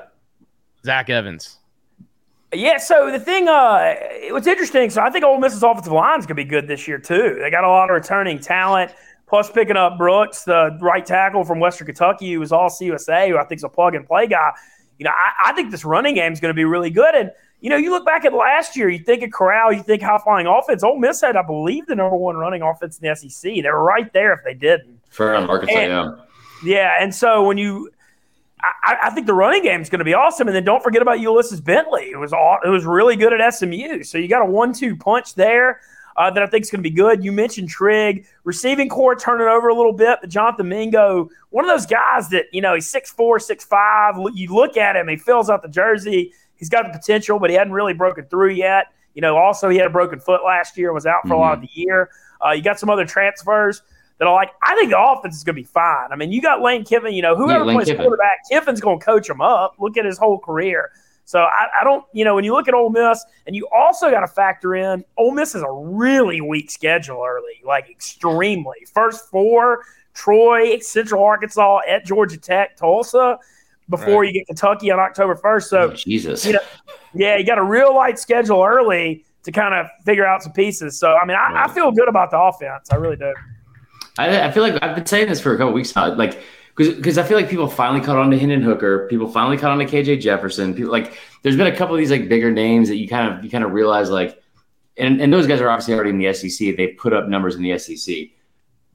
Zach Evans. Yeah, so the thing, uh, what's interesting, so I think Ole Miss's offensive line is going to be good this year, too. They got a lot of returning talent, plus picking up Brooks, the right tackle from Western Kentucky, who was all CUSA, who I think is a plug and play guy. You know, I, I think this running game is going to be really good. And, you know, you look back at last year, you think of Corral, you think high flying offense. Ole Miss had, I believe, the number one running offense in the SEC. They were right there if they didn't. Fair um, Arkansas, And- yeah. Yeah, and so when you, I, I think the running game is going to be awesome, and then don't forget about Ulysses Bentley. It was all, it was really good at SMU. So you got a one-two punch there uh, that I think is going to be good. You mentioned Trigg, receiving core turning over a little bit, but Jonathan Mingo, one of those guys that you know he's six four, six five. You look at him, he fills out the jersey. He's got the potential, but he hadn't really broken through yet. You know, also he had a broken foot last year, was out for a lot of the year. Uh, you got some other transfers that are like, I think the offense is going to be fine. I mean, you got Lane Kiffin, you know, whoever Lane plays Kiffin. quarterback, Kiffin's going to coach him up. Look at his whole career. So I, I don't, you know, when you look at Ole Miss, and you also got to factor in Ole Miss is a really weak schedule early, like extremely. First four: Troy, Central Arkansas, at Georgia Tech, Tulsa. Before Right. you get Kentucky on October first, so Oh, Jesus. you know, yeah, you got a real light schedule early to kind of figure out some pieces. So I mean, I, I feel good about the offense. I really do. I, I feel like I've been saying this for a couple weeks now. Like, because I feel like people finally caught on to Hendon Hooker. People finally caught on to KJ Jefferson. People like there's been a couple of these like bigger names that you kind of you kind of realize like, and and those guys are obviously already in the SEC. They put up numbers in the SEC.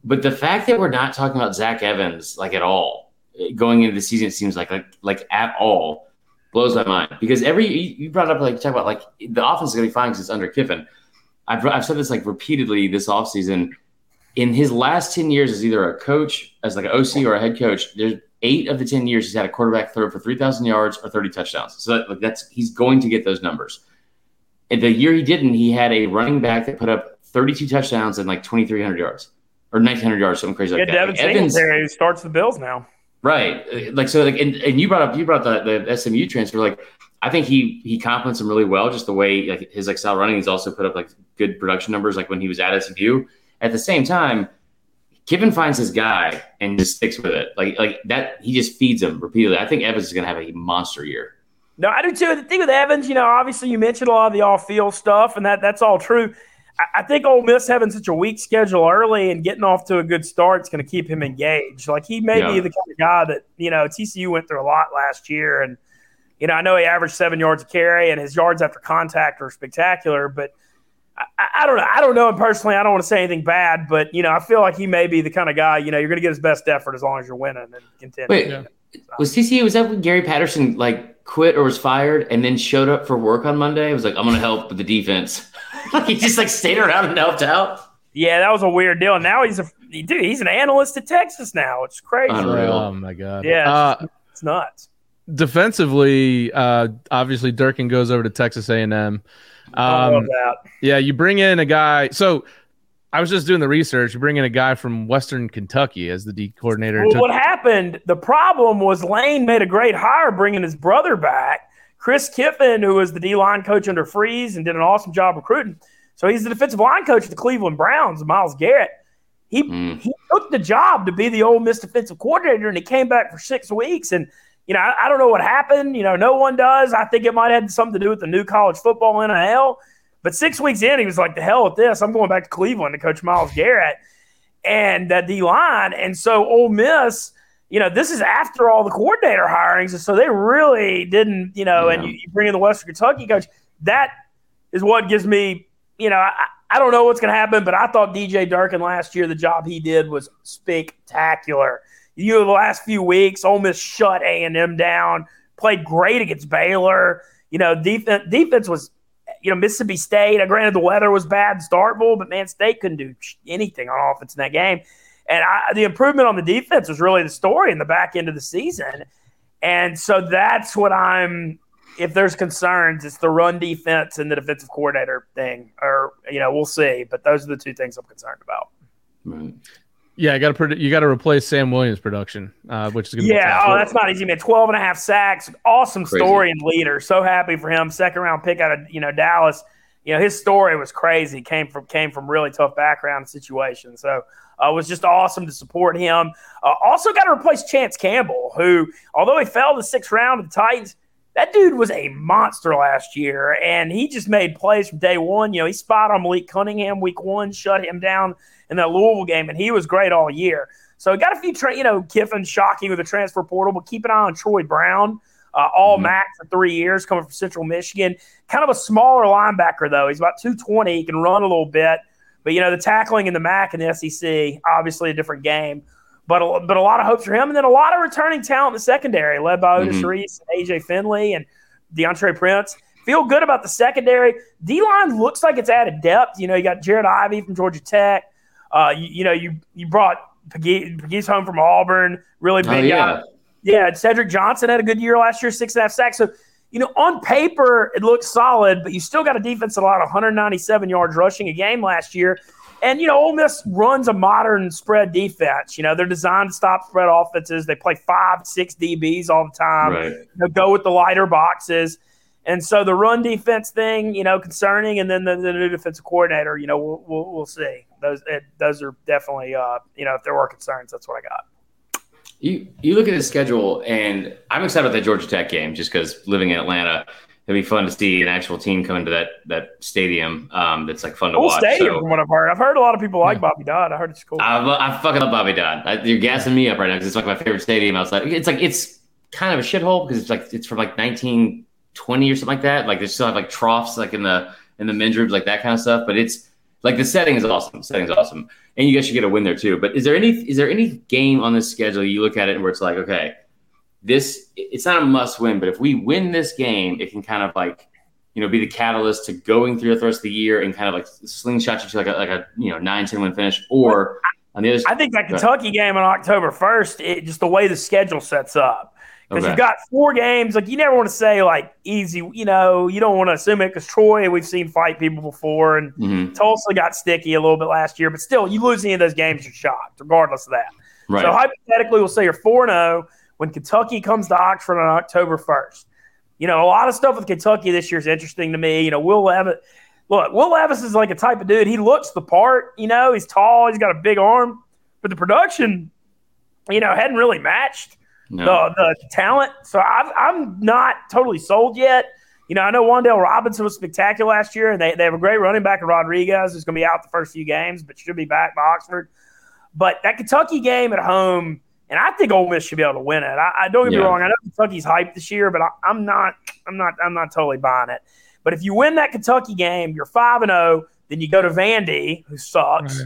But the fact that we're not talking about Zach Evans like at all eh, going into the season, it seems like like like at all blows my mind because every you brought up like talk about like the offense is to be fine because it's under Kiffin. I've, I've said this like repeatedly this offseason. In his last 10 years as either a coach, as like an OC or a head coach, there's eight of the 10 years he's had a quarterback throw for 3,000 yards or 30 touchdowns. So that, like that's he's going to get those numbers. And the year he didn't, he had a running back that put up 32 touchdowns and like 2,300 yards or 1,900 yards, something crazy Yeah, like that. Devin Like, Evans, who starts the Bills now. Right. Like so like and, and you brought up you brought up the, the SMU transfer. Like I think he he complements him really well, just the way like his like style running. He's also put up like good production numbers like when he was at SMU. At the same time, Kiffin finds his guy and just sticks with it. Like like that he just feeds him repeatedly. I think Evans is gonna have a monster year. No, I do too. The thing with Evans, you know, obviously you mentioned a lot of the off-field stuff, and that that's all true. I, I think Ole Miss having such a weak schedule early and getting off to a good start is going to keep him engaged. Like he may be the kind of guy that you know TCU went through a lot last year, and you know I know he averaged seven yards a carry, and his yards after contact are spectacular, but. I, I don't know. I don't know him personally. I don't want to say anything bad, but you know, I feel like he may be the kind of guy. You know, you're going to get his best effort as long as you're winning and contending. Wait, Yeah. was TCU was that when Gary Patterson like quit or was fired and then showed up for work on Monday? It was like, I'm gonna help with the defense. he just like stayed around and helped out. Yeah, that was a weird deal. And now he's a dude. He's an analyst at Texas now. It's crazy. Unreal. Oh my god. Yeah, Uh, It's nuts. defensively, uh, obviously Durkin goes over to Texas A and M. I love Um, that. yeah, you bring in a guy. So I was just doing the research. You bring in a guy from Western Kentucky as the D coordinator. Well, Took- what happened? The problem was Lane made a great hire bringing his brother back, Chris Kiffin, who was the D line coach under Freeze and did an awesome job recruiting. So he's the defensive line coach of the Cleveland Browns, Myles Garrett. He Mm. he took the job to be the old Miss defensive coordinator, and he came back for six weeks. And you know, I, I don't know what happened. You know, no one does. I think it might have had something to do with the new college football NIL. But six weeks in, he was like, "The hell with this! I'm going back to Cleveland to coach Myles Garrett and that D line." And so Ole Miss, you know, this is after all the coordinator hirings, and so they really didn't, you know. And you, you bring in the Western Kentucky coach. That is what gives me, you know, I, I don't know what's going to happen, but I thought DJ Durkin last year, the job he did was spectacular. You know, the last few weeks, Ole Miss shut A and M down, played great against Baylor. You know, defense defense was, you know, Mississippi State. uh, Granted, the weather was bad in Starkville, but man, State couldn't do anything on offense in that game. And I, the improvement on the defense was really the story in the back end of the season. And so that's what I'm if there's concerns, it's the run defense and the defensive coordinator thing, or you know, we'll see. But those are the two things I'm concerned about. Right. Yeah, I got to you got to replace Sam Williams' production, uh, which is going to be. Yeah, oh, that's not easy, man. 12 and a half sacks. Awesome Crazy. story and leader. So happy for him. Second round pick out of, you know, Dallas. You know, his story was crazy. Came from came from really tough background situation. So uh, it was just awesome to support him. Uh, also got to replace Chance Campbell, who, although he fell the sixth round of the Titans, that dude was a monster last year, and he just made plays from day one. You know, he spot on Malik Cunningham week one, shut him down in that Louisville game, and he was great all year. So got a few, tra- you know, Kiffin shocking with the transfer portal, but keep an eye on Troy Brown, uh, all Mhm. MAC for three years, coming from Central Michigan. Kind of a smaller linebacker though. He's about two twenty. He can run a little bit, but you know the tackling in the MAC and the SEC, obviously a different game. But a, but a lot of hopes for him, and then a lot of returning talent in the secondary, led by Otis Mhm. Reese, AJ Finley, and DeAndre Prince. Feel good about the secondary. D line looks like it's added depth. You know, you got Jared Ivey from Georgia Tech. Uh, you, you know, you you brought Pegues home from Auburn, really Oh, big yeah. guy. Yeah, Cedric Johnson had a good year last year, six and a half sacks. So, you know, on paper it looks solid, but you still got a defense that allowed 197 yards rushing a game last year. And you know, Ole Miss runs a modern spread defense. You know, they're designed to stop spread offenses. They play five, six DBs all the time. Right. You know, go with the lighter boxes. And so the run defense thing, you know, concerning, and then the, the new defensive coordinator, you know, we'll, we'll, we'll see. Those it, those are definitely, uh, you know, if there were concerns, that's what I got. You you look at the schedule, and I'm excited about that Georgia Tech game just because living in Atlanta, it'd be fun to see an actual team come into that that stadium. Um, that's like fun to Cool watch. stadium, So- from what I've heard. I've heard a lot of people like Bobby Dodd. I heard it's cool. I, lo- I fucking love Bobby Dodd. I, you're gassing me up right now because it's like my favorite stadium outside. It's like it's kind of a shithole because it's like it's from like 1920 or something like that. Like they still have like troughs like in the in the men's rooms, like that kind of stuff. But it's like the setting is awesome. The setting's awesome, and you guys should get a win there too. But is there any is there any game on this schedule you look at it and where it's like okay, this it's not a must win, but if we win this game, it can kind of like you know be the catalyst to going through the rest of the year and kind of like slingshot you to like a like a you know nine ten win finish or on the other I think that Kentucky game on October 1st, it, just the way the schedule sets up. Because Okay. you've got four games. Like, you never want to say, like, easy. You know, you don't want to assume it because Troy, we've seen fight people before. And Mhm. Tulsa got sticky a little bit last year. But still, you lose any of those games, you're shocked, regardless of that. right. So hypothetically, we'll say you're 4 0 when Kentucky comes to Oxford on October 1st. You know, a lot of stuff with Kentucky this year is interesting to me. You know, Will Levis, look, Will Levis is like a type of dude. He looks the part, you know, he's tall, he's got a big arm, but the production, you know, hadn't really matched no. the, the talent. So I've, I'm not totally sold yet. You know, I know Wan'Dale Robinson was spectacular last year, and they, they have a great running back in Rodriguez who's going to be out the first few games, but should be back by Oxford. But that Kentucky game at home, and I think Ole Miss should be able to win it. I, I don't get me wrong. I know Kentucky's hyped this year, but I, I'm not. I'm not. I'm not totally buying it. But if you win that Kentucky game, you're five and zero. Then you go to Vandy, who sucks,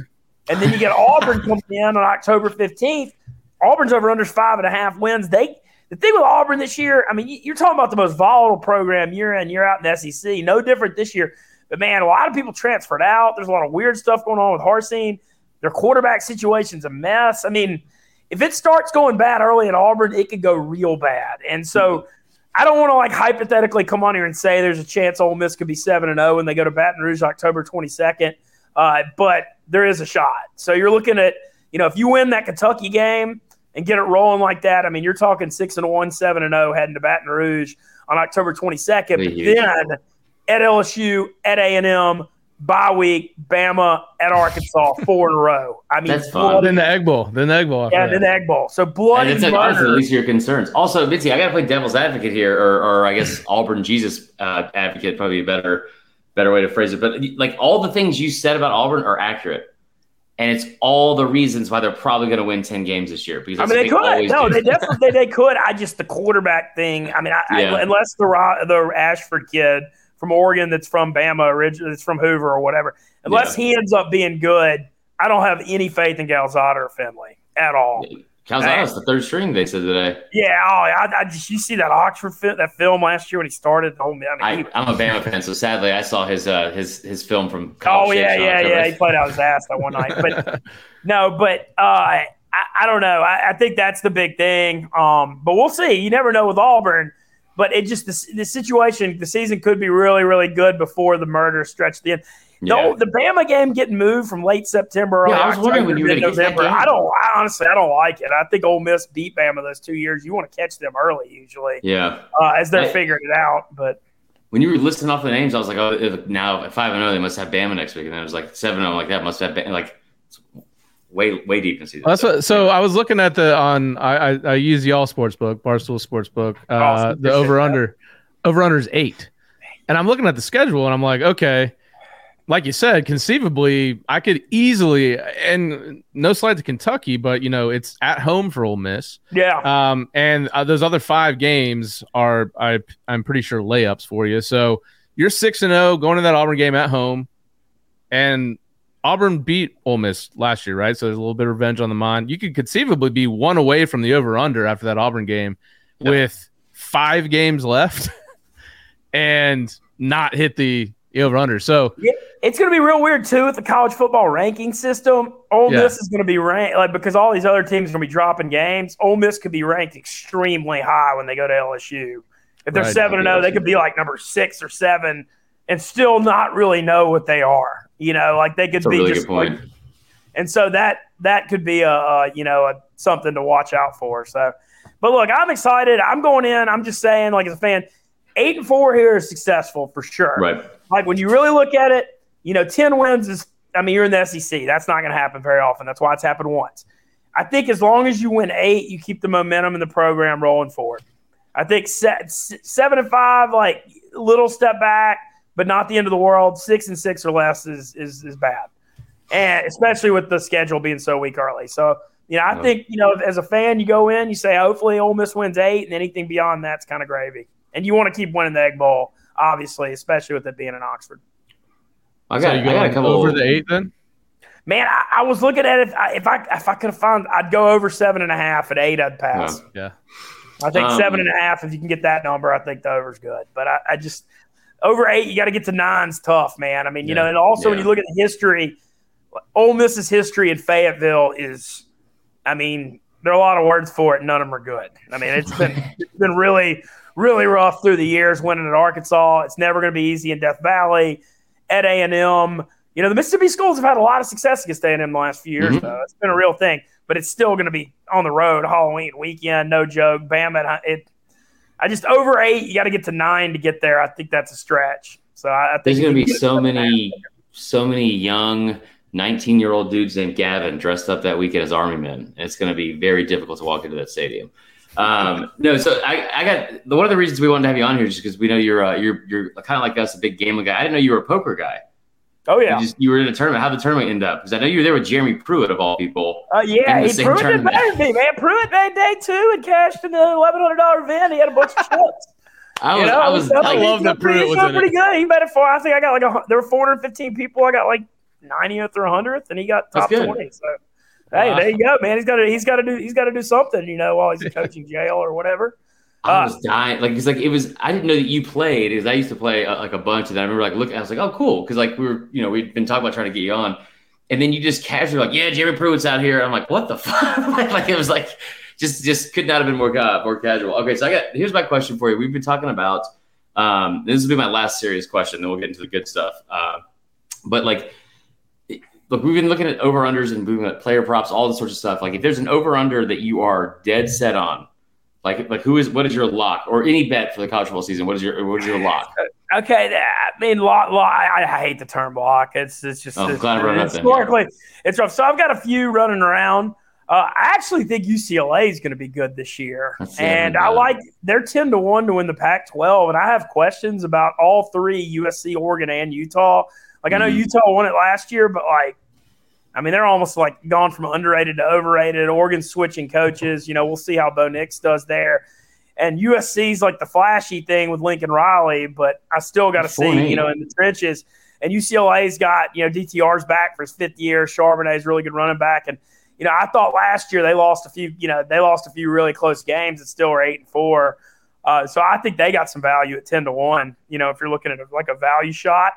and then you get Auburn coming in on October fifteenth. Auburn's over under five and a half wins. They the thing with Auburn this year, I mean, you- you're talking about the most volatile program year in year out in the SEC. No different this year. But man, a lot of people transferred out. There's a lot of weird stuff going on with Harsin. Their quarterback situation's a mess. I mean, if it starts going bad early at Auburn, it could go real bad. And so I don't want to like hypothetically come on here and say there's a chance Ole Miss could be seven and zero when they go to Baton Rouge October 22nd. Uh, but there is a shot. So you're looking at you know if you win that Kentucky game and get it rolling like that, I mean you're talking six and one, seven and zero heading to Baton Rouge on October 22nd. But then at LSU, at A and M, bye week, Bama, at Arkansas, four in a row. I mean, That's fun. bloody- Then the Egg Bowl. Then the Egg Bowl. yeah, that. then the Egg Bowl. So And bloody it's like, honestly, at murder. least your concerns. Also, Mitzi, I got to play devil's advocate here, or, or I guess Auburn Jesus uh, advocate, probably a better better way to phrase it. But like all the things you said about Auburn are accurate, and it's all the reasons why they're probably going to win ten games this year. Because I mean, they what could. No, do. they definitely they, they could. I just the quarterback thing. I mean, I, I- unless the the Ashford kid from Oregon that's from Bama originally, that's from Hoover or whatever, unless he ends up being good, I don't have any faith in Calzada or Finley at all. Calzada's the third string. They said today. Yeah, oh, I, I just you see that Oxford fit that film last year when he started. Oh man, I mean, I, I'm a Bama fan, so sadly, I saw his uh, his his film from. Oh yeah, yeah, yeah. He played out his ass that one night. But no, but uh, I, I don't know. I, I think that's the big thing. Um, but we'll see. You never know with Auburn. But it just the, the situation, the season could be really, really good before the murder stretched the end. Yeah. The, the Bama game getting moved from late September, Yeah, I was wondering when you were to gonna get that game. I don't. I honestly, I don't like it. I think Ole Miss beat Bama those two years. You want to catch them early usually Yeah. uh, as they're I- figuring it out. But When you were listing off the names, I was like, oh, if- now at five and zero, they must have Bama next week, and then it was like seven zero, like that must have been like it's way way deep in season. That's what. So I was looking at the on. I I, I use y'all sportsbook, Barstool Sportsbook. Uh, Awesome. the over under, over under is eight, and I'm looking at the schedule and I'm like, okay, like you said, conceivably I could easily, and no slide to Kentucky, but you know it's at home for Ole Miss. yeah, Um, and uh, those other five games are I I'm pretty sure layups for you. So you're six and zero going to that Auburn game at home, and Auburn beat Ole Miss last year, right? So there's a little bit of revenge on the mind. You could conceivably be one away from the over under after that Auburn game, Yeah. with five games left, and not hit the over under. So it's going to be real weird too with the college football ranking system. Ole Yeah. Miss is going to be ranked like because all these other teams are going to be dropping games. Ole Miss could be ranked extremely high when they go to LSU. If they're Right. seven and zero, they could be like number six or seven and still not really know what they are. You know, like they could That's a be really just good point. like and so that that could be a, a you know a, something to watch out for. So, but look, I'm excited. I'm going in. I'm just saying, like as a fan, eight and four here is successful for sure. right. Like when you really look at it, you know, ten wins is. I mean, you're in the SEC. That's not going to happen very often. That's why it's happened once. I think as long as you win eight, you keep the momentum in the program rolling forward. I think se- seven and five, like little step back, but not the end of the world. Six and six or less is is, is bad, and especially with the schedule being so weak early. So you know, I Yeah. think you know, as a fan, you go in, you say, hopefully, Ole Miss wins eight, and anything beyond that's kind of gravy. And you want to keep winning the Egg Bowl, obviously, especially with it being in Oxford. I so got, you I got a couple over the eight then? Man, I, I was looking at it. If I if I could have found, I'd go over seven and a half. At eight, I'd pass. Yeah. I think Um, seven and a half. If you can get that number, I think the over's good. But I, I just over eight, you got to get to nine's tough, man. I mean, you Yeah. know, and also when you look at the history, Ole Miss's history in Fayetteville is, I mean, there are a lot of words for it. None of them are good. I mean, it's been it's been really really rough through the years. Winning at Arkansas, it's never going to be easy in Death Valley, at A and M. You know, the Mississippi schools have had a lot of success against A and M the last few years. Mm-hmm. Though it's been a real thing, but it's still going to be on the road Halloween weekend. No joke. Bam it. I just over eight. You got to get to nine to get there. I think that's a stretch. So I, I think There's going to be so seven and a half- many, so many young 19 year old dudes named Gavin dressed up that weekend as army men. And it's going to be very difficult to walk into that stadium. Um, no, so I, I got one of the reasons we wanted to have you on here is because we know you're, uh, you're, you're kind of like us, a big gambling guy. I didn't know you were a poker guy. Oh yeah. You just, you were in a tournament. How'd the tournament end up? Because I know you were there with Jeremy Pruitt of all people. Uh, yeah, he same Pruitt did tournament. better than me, man. Pruitt made day two and cashed in the eleven hundred dollar event. He had a bunch of chips. I You was, know, I was, so I he love did that Pruitt he was did in pretty good. He made it for. I think I got like a, there were four hundred fifteen people. I got like ninetieth or hundredth, and he got top twenty. So hey, Wow. there you go, man. He's got to he's got to do he's got to do something, you know, while he's in coaching jail or whatever. I Uh, was dying. Like it's like it was. I didn't know that you played because I used to play uh, like a bunch, and I remember like looking. I was like, oh, cool, because like we were, you know, we'd been talking about trying to get you on, and then you just casually like, yeah, Jeremy Pruitt's out here. I'm like, what the fuck? like it was like just just could not have been more uh, more casual. Okay, so I got here's my question for you. We've been talking about. Um, this will be my last serious question, then we'll get into the good stuff. Uh, but like, look, we've been looking at over unders and moving at player props, all this sorts of stuff. Like, if there's an over under that you are dead set on, like, like who is what is your lock or any bet for the college football season? What is your what is your lock? Okay, I mean, lot, lot, I, I hate the term block. It's it's just Oh, it's, glad I brought it up historically it's rough. So I've got a few running around. Uh, I actually think UCLA is going to be good this year, and I like they're ten to one to win the Pac-12. And I have questions about all three: USC, Oregon, and Utah. Like I know Mhm. Utah won it last year, but like, I mean, they're almost like gone from underrated to overrated. Oregon's switching coaches. You know, we'll see how Bo Nix does there. And USC's like the flashy thing with Lincoln Riley, but I still got to see, you know, in the trenches. And UCLA's got, you know, DTR's back for his fifth year. Charbonnet's really good running back. And, you know, I thought last year they lost a few, you know, they lost a few really close games and still are eight and four. Uh, so I think they got some value at 10 to one, you know, if you're looking at a, like a value shot,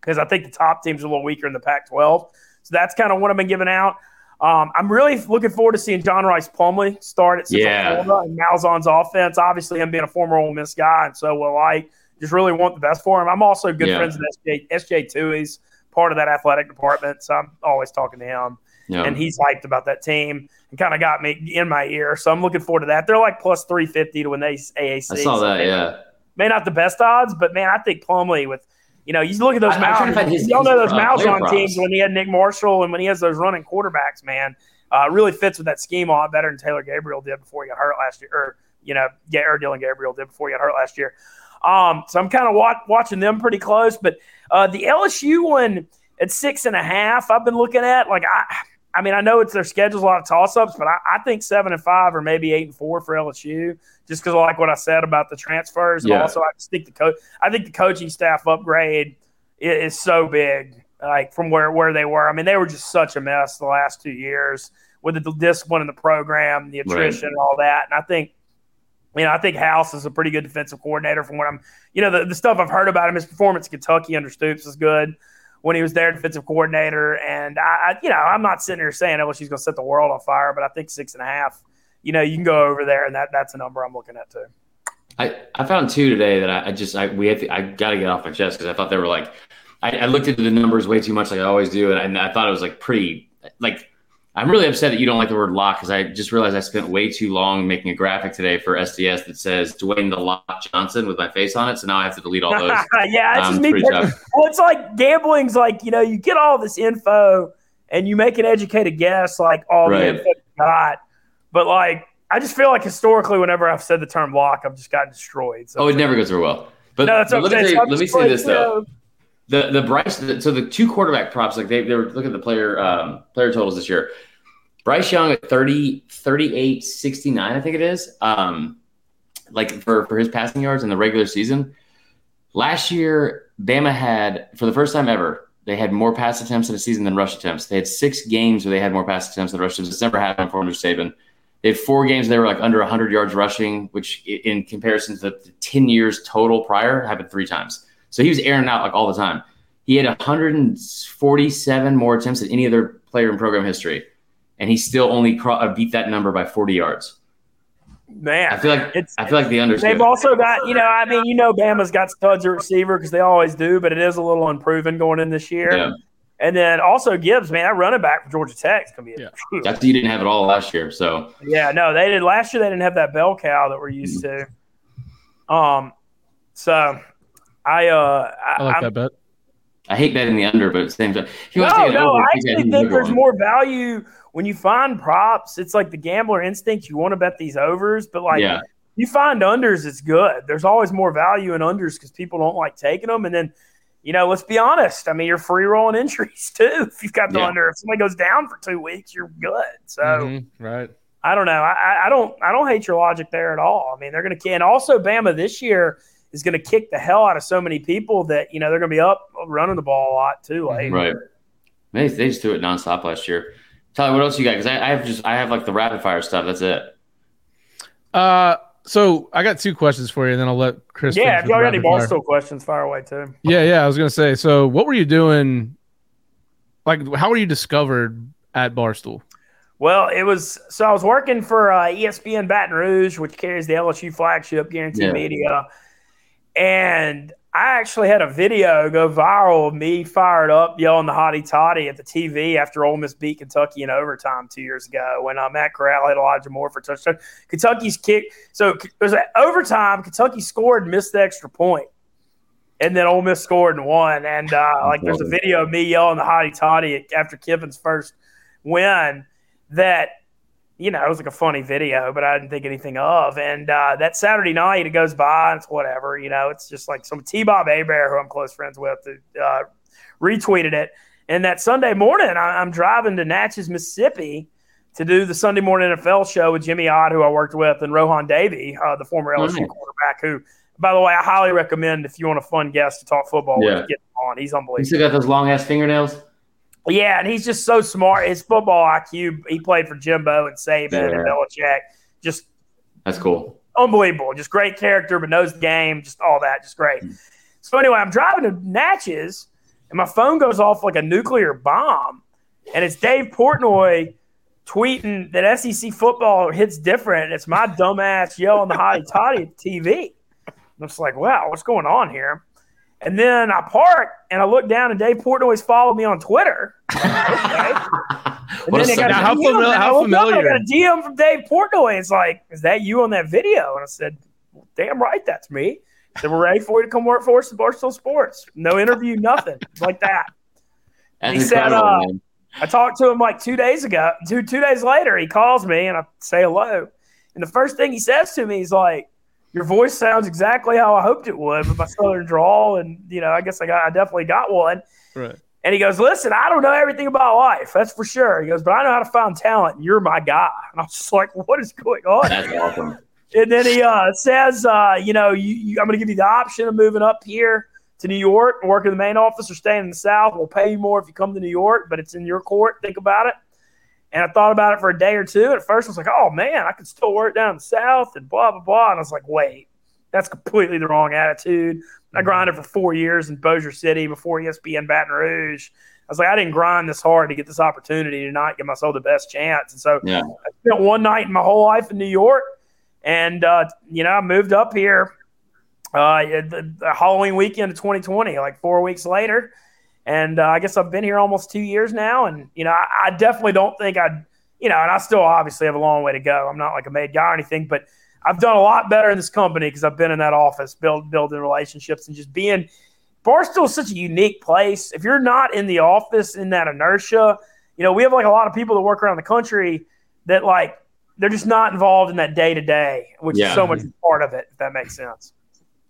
because I think the top teams are a little weaker in the Pac 12. So that's kind of what I've been giving out. Um, I'm really looking forward to seeing John Rhys Plumlee start at Central Yeah. Florida and Malzahn's offense. Obviously, him being a former Ole Miss guy, and so will I. Just really want the best for him. I'm also good Yeah. friends with SJ, SJ Toohey's part of that athletic department, so I'm always talking to him Yeah. and he's hyped about that team and kind of got me in my ear. So I'm looking forward to that. They're like plus 350 to win the AAC. I saw So that. Yeah. May not the best odds, but man, I think Plumlee with, you know, you look at those I- I'm trying to find Mounds. his- Y'all know those uh, Mounds on props. teams when he had Nick Marshall and when he has those running quarterbacks, man, uh, really fits with that scheme a lot better than Taylor Gabriel did before he got hurt last year, or you know, yeah, or Dillon Gabriel did before he got hurt last year. Um, so I'm kind of wa- watching them pretty close, but uh, the LSU one at six and a half, I've been looking at like I. I mean, I know it's their schedule's a lot of toss ups, but I, I think seven and five or maybe eight and four for LSU, just because I like what I said about the transfers. And Yeah. also, I just think the coach, I think the coaching staff upgrade i- is, so big, like from where where they were. I mean, they were just such a mess the last two years with the discipline in the program, the attrition, and all that. And I think, you know, I think House is a pretty good defensive coordinator from what I'm, you know, the, the stuff I've heard about him. His performance in Kentucky under Stoops is good when he was their defensive coordinator. And I, I you know, I'm not sitting here saying, oh, well, she's going to set the world on fire, but I think six and a half, you know, you can go over there and that that's a number I'm looking at too. I, I found two today that I, I just I we have to, I got to get off my chest because I thought they were like I, I looked into the numbers way too much like I always do and I, I thought it was like pretty like I'm really upset that you don't like the word lock because I just realized I spent way too long making a graphic today for SDS that says Dwayne the Lock Johnson with my face on it so now I have to delete all those. yeah, it's Um, just me. Well, it's like gambling's like, you know, you get all this info and you make an educated guess, like all Right. the info you got. But like, I just feel like historically, whenever I've said the term lock, I've just gotten destroyed. So Oh, it never goes over well. But, no, that's but let me say, let me say this though. The the Bryce so the two quarterback props like they, they were looking at the player um, player totals this year. Bryce Young at 30 38 69 I think it is. Um like for for his passing yards in the regular season. Last year Bama had for the first time ever they had more pass attempts in a season than rush attempts. They had six games where they had more pass attempts than rush attempts. It's never happened for Andrew Saban. They had four games they were like under 100 yards rushing, which in comparison to the 10 years total prior happened three times. So he was airing out like all the time. He had 147 more attempts than any other player in program history, and he still only cro- uh, beat that number by 40 yards. man, I feel like it's I feel like the unders. They've also got, you know, I mean, you know, Bama's got studs at receiver because they always do, but it is a little unproven going in this year. Yeah. And then also Gibbs, man, that running back for Georgia Tech is going to be a Yeah. That's you didn't have it all last year. So Yeah, no, they did last year. They didn't have that bell cow that we're used to. Um, so I uh, I, I like I'm- that bet. I hate betting the under, but same time, you want No, no, over, I actually think there's over. more value when you find props. It's like the gambler instinct. You want to bet these overs, but like Yeah. you find unders, it's good. There's always more value in unders because people don't like taking them. And then, you know, let's be honest. I mean, you're free rolling entries too. If you've got the Yeah. under, if somebody goes down for two weeks, you're good. So. Mhm, right. I don't know. I, I- I don't. I don't hate your logic there at all. I mean, they're going to and also Bama this year is going to kick the hell out of so many people that you know they're going to be up running the ball a lot too. Like, Right. They, they just threw it nonstop last year. Tyler, what else you got? Because I, I have just I have like the rapid fire stuff. That's it. Uh, so I got two questions for you, and then I'll let Chris. yeah. If y'all got any rapid fire. Barstool questions, fire away too. Yeah, yeah. I was gonna say. So, what were you doing? Like, how were you discovered at Barstool? Well, it was so I was working for uh, ESPN Baton Rouge, which carries the LSU flagship Guaranty Yeah. Media, and I actually had a video go viral of me fired up yelling the hottie toddy at the TV after Ole Miss beat Kentucky in overtime two years ago when uh, Matt Corral had Elijah Moore for touchdown. Kentucky's kick, so it was at overtime. Kentucky scored, and missed the extra point, and then Ole Miss scored and won. And uh, like, there's a video of me yelling the hottie toddy after Kiffin's first win that you know, it was like a funny video, but I didn't think anything of. And uh, that Saturday night, it goes by, and it's whatever. You know, it's just like some T Bob Hebert, who I'm close friends with, uh, retweeted it. And that Sunday morning, I, I'm driving to Natchez, Mississippi to do the Sunday morning NFL show with Jimmy Odd, who I worked with, and Rohan Davey, uh, the former LSU Nice. quarterback, who, by the way, I highly recommend if you want a fun guest to talk football Yeah. with, get him on. He's unbelievable. still got those long ass fingernails? Yeah, and he's just so smart. His football IQ, he played for Jimbo and Saban and Yeah. Belichick. Just That's cool. unbelievable. Just great character, but knows the game. Just all that. Just great. Hmm. So anyway, I'm driving to Natchez, and my phone goes off like a nuclear bomb, and it's Dave Portnoy tweeting that SEC football hits different. It's my dumbass yelling the hottie toddy at TV. I'm just like, wow, what's going on here? And then I park and I look down and Dave Portnoy's followed me on Twitter. Okay. And What then I got a Now, how familiar, and I how looked up, I familiar? got a DM from Dave Portnoy. It's like, is that you on that video? And I said, well, damn right, that's me. Then we're ready for you to come work for us at Barstool Sports. No interview, nothing like that. That's He said, uh. I talked to him like two days ago. Two two days later, he calls me and I say hello. And the first thing he says to me, is like, "Your voice sounds exactly how I hoped it would with my southern drawl." And you know, I guess I got, I definitely got one. Right. And he goes, "Listen, I don't know everything about life, that's for sure." He goes, "But I know how to find talent. And you're my guy." And I'm just like, "What is going on?" That's awesome. And then he uh, says, uh, you know, you, you, I'm going to give you the option of moving up here to New York and working in the main office or staying in the South. We'll pay you more if you come to New York, but it's in your court. Think about it. And I thought about it for a day or two. And at first, I was like, oh, man, I could still work down South and blah, blah, blah. And I was like, wait, that's completely the wrong attitude. I grinded for four years in Bossier City before ESPN Baton Rouge. I was like, I didn't grind this hard to get this opportunity to not give myself the best chance. And so Yeah. I spent one night in my whole life in New York, and uh, you know I moved up here uh, the, the Halloween weekend of 2020, like four weeks later, and uh, I guess I've been here almost two years now, and you know I, I definitely don't think I'd you know, and I still obviously have a long way to go. I'm not like a made guy or anything, but I've done a lot better in this company because I've been in that office, build, building relationships, and just being. Barstool is such a unique place. If you're not in the office in that inertia, you know, we have like a lot of people that work around the country that like they're just not involved in that day to day, which Yeah. is so much part of it. If that makes sense.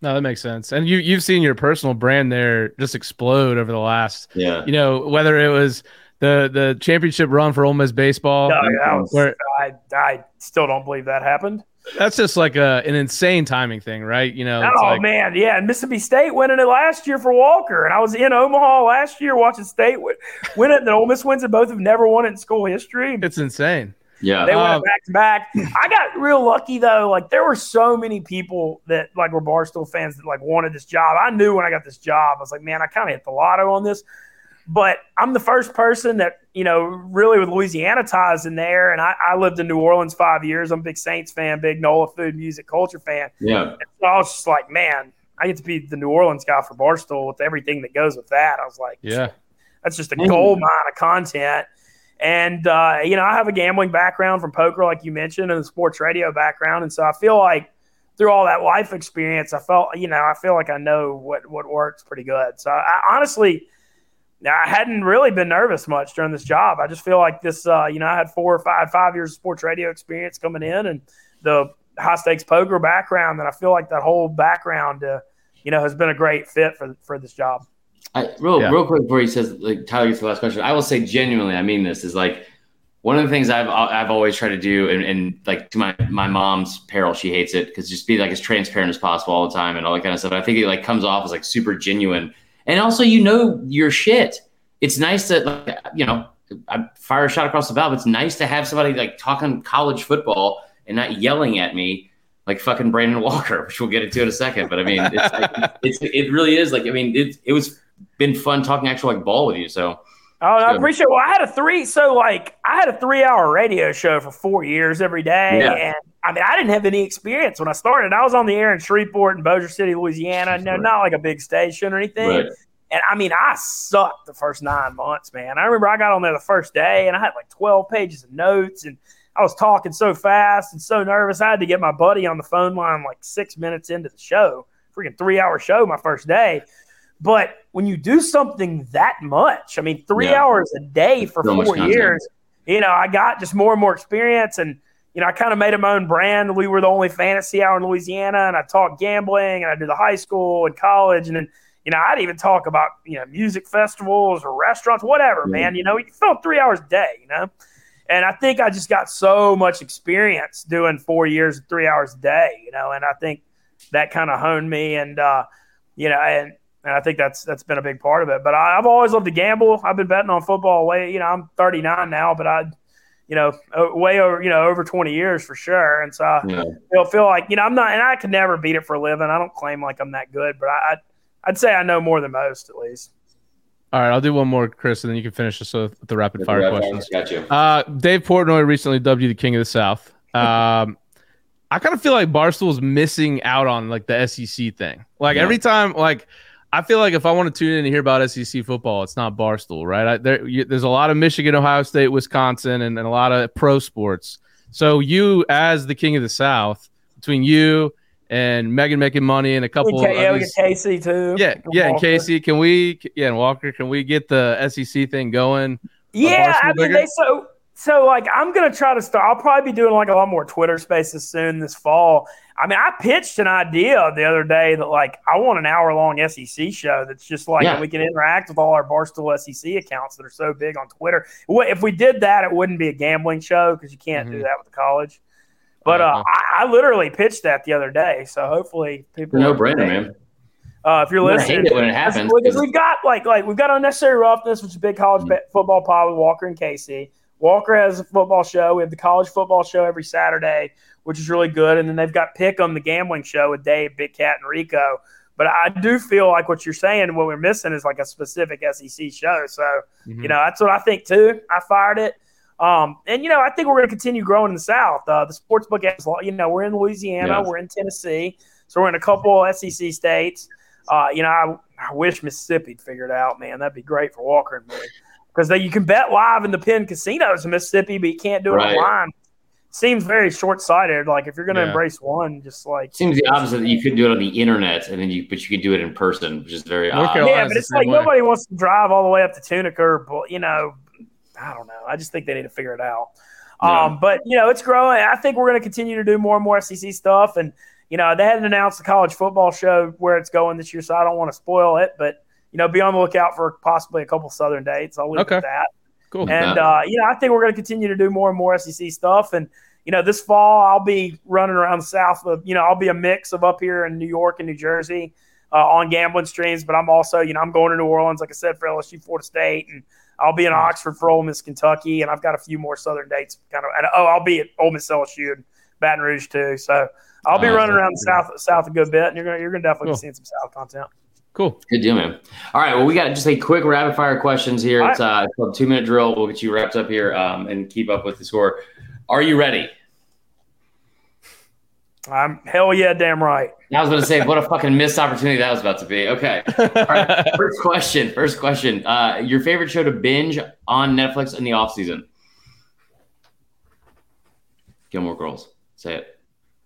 No, that makes sense. And you you've seen your personal brand there just explode over the last, Yeah. you know, whether it was the the championship run for Ole Miss baseball. No, that was- Where- I, I still don't believe that happened. That's just like a an insane timing thing, right? You know, it's Oh like, man, yeah, and Mississippi State winning it last year for Walker, and I was in Omaha last year watching State win, win it, and then Ole Miss wins it. Both have never won it in school history. it's insane. Yeah. They went Um, back to back. I got real lucky though. Like there were so many people that like were Barstool fans that like wanted this job. I knew when I got this job, I was like, man, I kind of hit the lotto on this. But I'm the first person that you know really with Louisiana ties in there, and I, I lived in New Orleans five years. I'm a big Saints fan, big NOLA food, music, culture fan. yeah. And so I was just like, man, I get to be the New Orleans guy for Barstool with everything that goes with that. I was like, Yeah. that's just a gold mine of content. And uh, you know, I have a gambling background from poker, like you mentioned, and a sports radio background, and so I feel like through all that life experience, I felt you know, I feel like I know what what works pretty good. So I honestly, I hadn't really been nervous much during this job. I just feel like this, uh, you know, I had four or five five years of sports radio experience coming in, and the high stakes poker background, and I feel like that whole background, uh, you know, has been a great fit for for this job. I, real, Yeah. real quick before he says, like Tyler gets the last question, I will say genuinely, I mean this is like one of the things I've uh, I've always tried to do, and, and like to my my mom's peril, she hates it because just be like as transparent as possible all the time and all that kind of stuff. I think it like comes off as like super genuine, and also you know your shit. It's nice that like you know I fire a shot across the bow. It's nice to have somebody like talking college football and not yelling at me like fucking Brandon Walker, which we'll get into in a second. But I mean, it's, like, it's it really is like I mean it it was been fun talking actual like ball with you. So Oh, I appreciate. Well, I had a three. So, like, I had a three-hour radio show for four years every day, Yeah. and I mean, I didn't have any experience when I started. I was on the air in Shreveport and Bossier City, Louisiana. No, not like a big station or anything. Right. And I mean, I sucked the first nine months, man. I remember I got on there the first day, and I had like twelve pages of notes, and I was talking so fast and so nervous. I had to get my buddy on the phone line like six minutes into the show, freaking three-hour show my first day. But when you do something that much, I mean, three Yeah. hours a day for So four years, you know, I got just more and more experience. And, you know, I kind of made my own brand. We were the only fantasy hour in Louisiana, and I taught gambling, and I did the high school and college. And then, you know, I'd even talk about, you know, music festivals or restaurants, whatever, Yeah. man. You know, you film three hours a day, you know? And I think I just got so much experience doing four years, three hours a day, you know, and I think that kind of honed me. And, uh, you know, and, and I think that's that's been a big part of it. But I, I've always loved to gamble. I've been betting on football way. You know, I'm 39 now, but I, you know, way over you know over 20 years for sure. And so I Yeah. feel feel like you know I'm not, and I could never beat it for a living. I don't claim like I'm that good, but I, I'd, I'd say I know more than most at least. All right, I'll do one more, Chris, and then you can finish us with the rapid fire questions. Got you. Uh, Dave Portnoy recently dubbed you the king of the South. Um, I kind of feel like Barstool's missing out on like the SEC thing. Like Yeah. every time, like I feel like if I want to tune in to hear about SEC football, it's not Barstool, right? I, there, you, there's a lot of Michigan, Ohio State, Wisconsin, and, and a lot of pro sports. So you, as the king of the South, between you and Megan making money and a couple, Okay, yeah, of we get Casey too. yeah, yeah, and Casey, can we, yeah, and Walker, can we get the SEC thing going? Yeah, I mean bigger? they so so like I'm gonna try to start. I'll probably be doing like a lot more Twitter Spaces soon this fall. I mean, I pitched an idea the other day that like I want an hour long SEC show that's just like Yeah. we can interact with all our Barstool SEC accounts that are so big on Twitter. Wh- If we did that, it wouldn't be a gambling show because you can't do Mhm. that with the college. But uh, Uh-huh. I, I literally pitched that the other day, so hopefully people No brainer, man. uh, if you're listening, hate it when it happens, because 'cause- we've got like like we've got unnecessary roughness, which is a big college ba- football pod with Walker and Casey. Walker has a football show. We have the college football show every Saturday, which is really good, and then they've got Pick'em, the gambling show with Dave, Big Cat, and Rico. But I do feel like what you're saying, what we're missing is like a specific SEC show. So Mm-hmm. you know that's what I think too. I fired it. Um, and you know, I think we're going to continue growing in the South. Uh, the sports book has, you know, we're in Louisiana, Yeah. we're in Tennessee, so we're in a couple SEC states. Uh, you know, I, I wish Mississippi'd figured out, man. That'd be great for Walker and me because you can bet live in the Penn casinos in Mississippi, but you can't do it Right. online. Seems very short sighted. Like if you're going to Yeah. embrace one, just like Seems the opposite that you could do it on the internet and then you but you could do it in person, which is very North odd. Carolina- yeah, but it's like way. nobody wants to drive all the way up to Tunica, or you know, I don't know. I just think they need to figure it out. Yeah. Um, but you know, it's growing. I think we're going to continue to do more and more SEC stuff, and you know, they hadn't announced the college football show where it's going this year, so I don't want to spoil it. But you know, be on the lookout for possibly a couple Southern dates. I'll leave Okay. it at that. Cool. And uh, you know, I think we're going to continue to do more and more SEC stuff. And you know, this fall I'll be running around the South. Of, you know, I'll be a mix of up here in New York and New Jersey uh, on gambling streams. But I'm also, you know, I'm going to New Orleans, like I said, for LSU, Florida State, and I'll be in Oxford for Ole Miss, Kentucky, and I've got a few more Southern dates. Kind of, and oh, I'll be at Ole Miss, LSU, and Baton Rouge too. So I'll be Nice. running around the South, South a good bit, and you're gonna, you're gonna definitely Cool. be seeing some South content. Cool. Good deal, man. All right. Well, we got just a quick rapid fire questions here. All It's uh, a two minute drill. We'll get you wrapped up here um, and keep up with the score. Are you ready? I'm hell yeah, damn right. I was going to say, what a fucking missed opportunity that was about to be. Okay. Right. First question. First question. Uh, your favorite show to binge on Netflix in the off season? Gilmore Girls. Say it.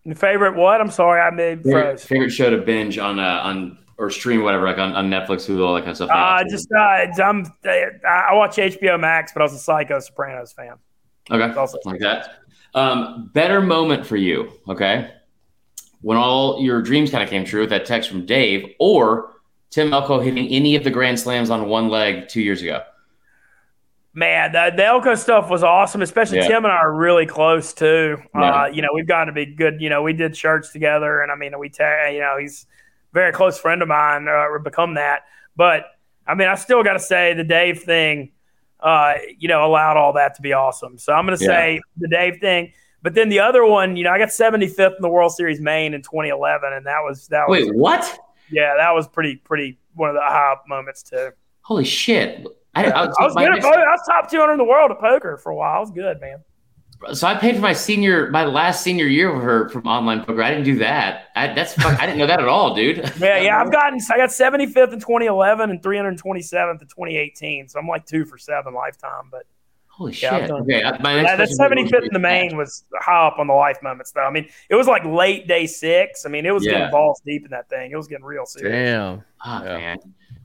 Your favorite what? I'm sorry, I made Favorite, froze. favorite show to binge on uh, on or stream whatever like on, on Netflix, Hulu, all that kind of stuff. Uh, just uh, I'm I watch HBO Max, but I was a Psycho Sopranos fan. okay, also- like that. Um, better moment for you. Okay, when all your dreams kind of came true with that text from Dave, or Tim Elko hitting any of the grand slams on one leg two years ago. Man, the, the Elko stuff was awesome. Especially Yeah. Tim and I are really close too. Yeah. Uh, you know, we've gotten to be good. You know, we did church together, and I mean, we ta- you know he's a very close friend of mine, uh, or become that. But I mean, I still got to say the Dave thing. Uh, you know, allowed all that to be awesome. So I'm going to Yeah. say the Dave thing. But then the other one, you know, I got 75th in the World Series main in 2011, and that was that was Wait, what? yeah, that was pretty pretty one of the high moments too. Holy shit! I, I, was, I was good. At, next- poker. I was top 200 in the world at poker for a while. I was good, man. so I paid for my senior, my last senior year with her from online poker. I didn't do that. I, that's fuck, I didn't know that at all, dude. Yeah, yeah. I've gotten. I got 75th in 2011 and 327th in 2018. So I'm like two for seven lifetime. But Holy Yeah, shit! Okay, my next that, that 75th in the main was high up on the life moments, though. I mean, it was like late day six. I mean, it was Yeah. getting balls deep in that thing. It was getting real serious. Damn. Ah, Yeah. man.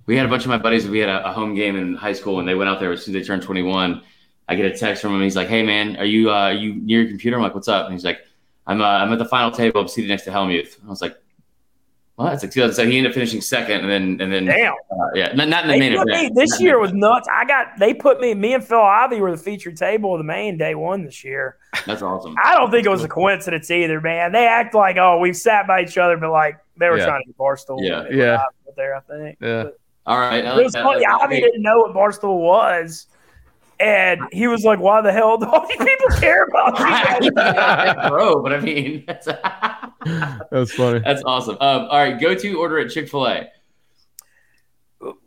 We had a bunch of my buddies. We had a, a home game in high school, and they went out there as soon as they turned 21. I get a text from him. He's like, "Hey, man, are you uh, are you near your computer?" I'm like, "What's up?" And he's like, "I'm uh, I'm at the final table. I'm seated next to Helmuth." I was like, "What?" It's like, so so he ended up finishing second, and then and then Damn. uh, yeah, not, not in the They main event. me- this Not year was nuts. I got they put me, me and Phil Ivey were the featured table of the main day one this year. that's awesome. I don't think it was a coincidence either, man. They act like oh we've sat by each other, but like they were Yeah. trying to get Barstool. Yeah. Yeah. there I think. Yeah. But All right, I it was that. funny. I Ivey that. didn't know what Barstool was, and he was like, "Why the hell do all these people care about you?" guys?" bro, but I mean, that's, That's funny. that's awesome. Um, all right, go to order at Chick Fil A.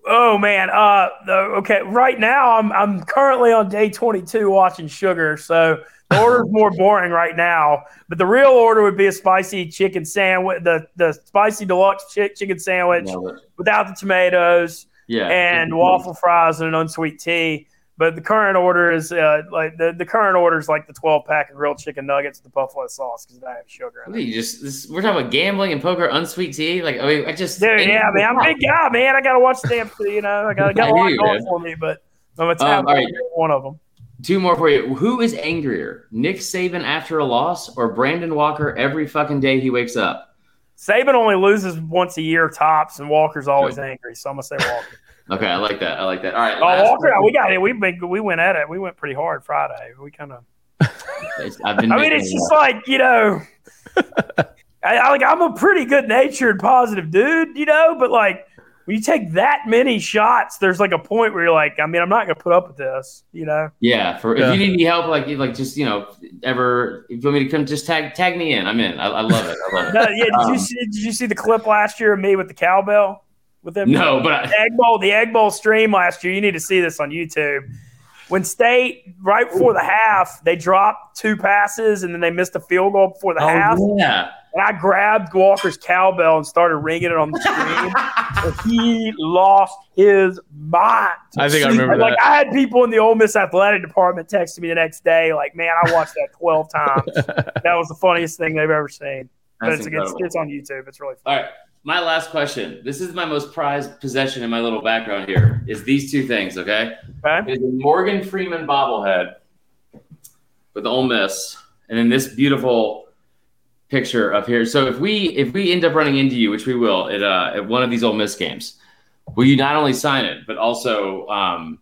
Oh man, uh, the, okay. Right now, I'm I'm currently on day 22 watching Sugar, so the order's more boring right now. But the real order would be a spicy chicken sandwich, the the spicy deluxe chi- chicken sandwich without the tomatoes, Yeah. and waffle fries and an unsweet tea. But the current order is uh, like the, the current order is like the 12 pack of grilled chicken nuggets with the buffalo sauce because I have sugar in it. you just this, we're talking about gambling and poker, unsweet tea. Like I mean, I just Dude, yeah, man, I'm a big guy, man. I gotta watch the damn, you know, I got, got a lot you, going man. for me, but I'm a Um, all right. one of them. Two more for you. Who is angrier, Nick Saban after a loss, or Brandon Walker every fucking day he wakes up? Saban only loses once a year tops, and Walker's always angry. So I'm gonna say Walker. Okay, I like that. I like that. All right. oh, Walker, we got it. We been, we went at it. We went pretty hard Friday. We kind of. I've been. I mean, it's just up. like you know, I, I like I'm a pretty good natured, positive dude, you know, but like when you take that many shots, there's like a point where you're like, I mean, I'm not gonna put up with this, you know. yeah. For Yeah. if you need any help, like like just you know ever if you want me to come, just tag tag me in. I'm in. I, I love it. I love it. No, yeah, did Um, you see? Did you see the clip last year of me with the cowbell with them? No, but I, the egg bowl, the egg bowl stream last year. You need to see this on YouTube. When State right before the half, they dropped two passes and then they missed a field goal before the oh, half. oh yeah. And I grabbed Walker's cowbell and started ringing it on the screen. he lost his mind. I think I remember like that. I had people in the Ole Miss athletic department texting me the next day, like, "Man, I watched that twelve times. that was the funniest thing they've ever seen." But it's, it's, it's on YouTube. It's really fun. All right. My last question. This is my most prized possession in my little background here. Is these two things, okay? Okay? Is a Morgan Freeman bobblehead with Ole Miss, and then this beautiful picture up here. So if we if we end up running into you, which we will, at uh, at one of these Ole Miss games, will you not only sign it but also, um,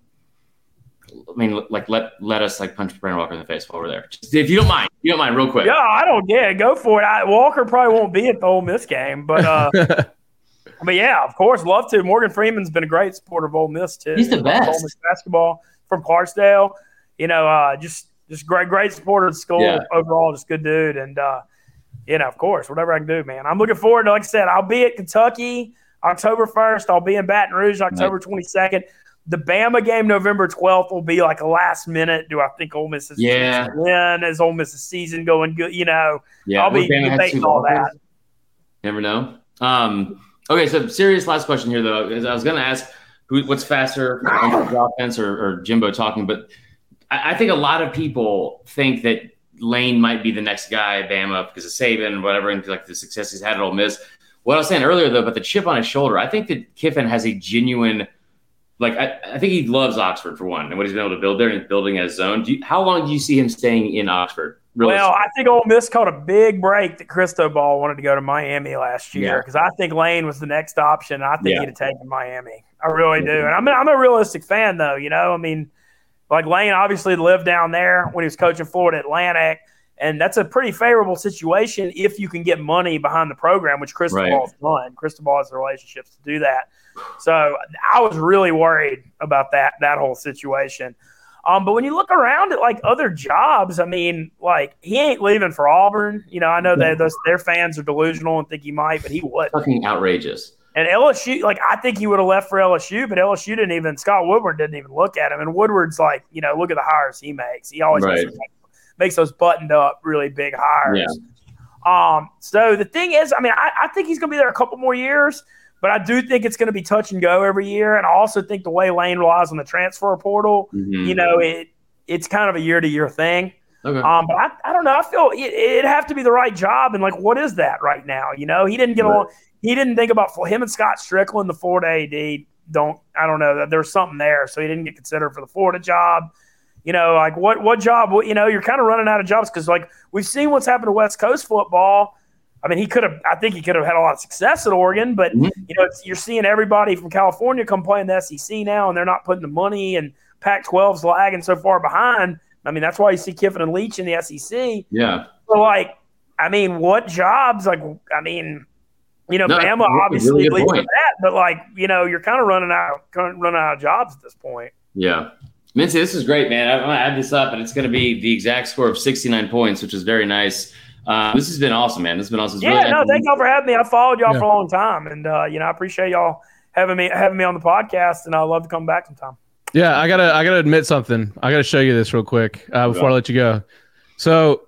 I mean, like let let us like punch Brandon Walker in the face while we're there, Just, if you don't mind. If you don't mind, real quick. Yeah, I don't. Yeah, go for it. I, Walker probably won't be at the Ole Miss game, but uh, but yeah, of course, love to. Morgan Freeman's been a great supporter of Ole Miss too. He's the best. Ole Miss basketball from Clarksdale. You know, uh, just just great, great supporter of the school Yeah. overall. Just good dude, and uh, you know, of course, whatever I can do, man. I'm looking forward to. Like I said, I'll be at Kentucky October 1st. I'll be in Baton Rouge October 22nd. The Bama game November 12th will be like a last minute. Do I think Ole Miss is Yeah. win? Is Ole Miss's season going good? You know, Yeah, I'll be debating all that. Never know. Um, okay, so serious last question here though. Is I was going to ask who, what's faster, offense or, or Jimbo talking, but I, I think a lot of people think that Lane might be the next guy Bama because of Saban, whatever, and like the success he's had at Ole Miss. What I was saying earlier though, about the chip on his shoulder, I think that Kiffin has a genuine. Like I, I think he loves Oxford for one, and what he's been able to build there, and building as zone. Do you, how long do you see him staying in Oxford? Really? Well, I think Ole Miss caught a big break that Cristobal wanted to go to Miami last year Yeah. because I think Lane was the next option. I think Yeah. he'd have taken Miami. I really do. And I'm, I'm a realistic fan, though. You know, I mean, like Lane obviously lived down there when he was coaching Florida Atlantic, and that's a pretty favorable situation if you can get money behind the program, which Cristobal's done. Cristobal has the relationships to do that. So I was really worried about that that whole situation. Um, but when you look around at like other jobs, I mean, like he ain't leaving for Auburn. You know, I know that those their fans are delusional and think he might, but he would. fucking outrageous. And LSU, like I think he would have left for LSU, but LSU didn't even. Scott Woodward didn't even look at him. And Woodward's like, you know, look at the hires he makes. He always Right. makes, makes those buttoned up, really big hires. Um, so the thing is, I mean, I, I think he's going to be there a couple more years, but I do think it's going to be touch and go every year. And I also think the way Lane relies on the transfer portal, Mhm. you know, it it's kind of a year to year thing. Okay. Um, but I, I don't know. I feel it, it'd have to be the right job. And like, what is that right now? You know, he didn't get Right. along. He didn't think about for him and Scott Stricklin, the Florida AD. Don't I don't know that there's something there, so he didn't get considered for the Florida job. You know, like what what job? You know, you're kind of running out of jobs because like we've seen what's happened to West Coast football. I mean, he could have. I think he could have had a lot of success at Oregon, but Mhm. you know, it's, you're seeing everybody from California come play in the SEC now, and they're not putting the money, and Pac-12's lagging so far behind. I mean, that's why you see Kiffin and Leach in the SEC. yeah. So, like, I mean, what jobs? Like, I mean, you know, No, Bama obviously really leads point. that, but like, you know, you're kind of running out, of running out of jobs at this point. Yeah. Mintzy, this is great, man. I'm going to add this up, and it's going to be the exact score of 69 points, which is very nice. Uh, this has been awesome, man. This has been awesome. It's Yeah, really- no, thank y'all for having me. I followed y'all Yeah. for a long time, and uh, you know, I appreciate y'all having me having me on the podcast, and I'd love to come back sometime. Yeah, I gotta I gotta admit something. I gotta show you this real quick uh, before I let you go. So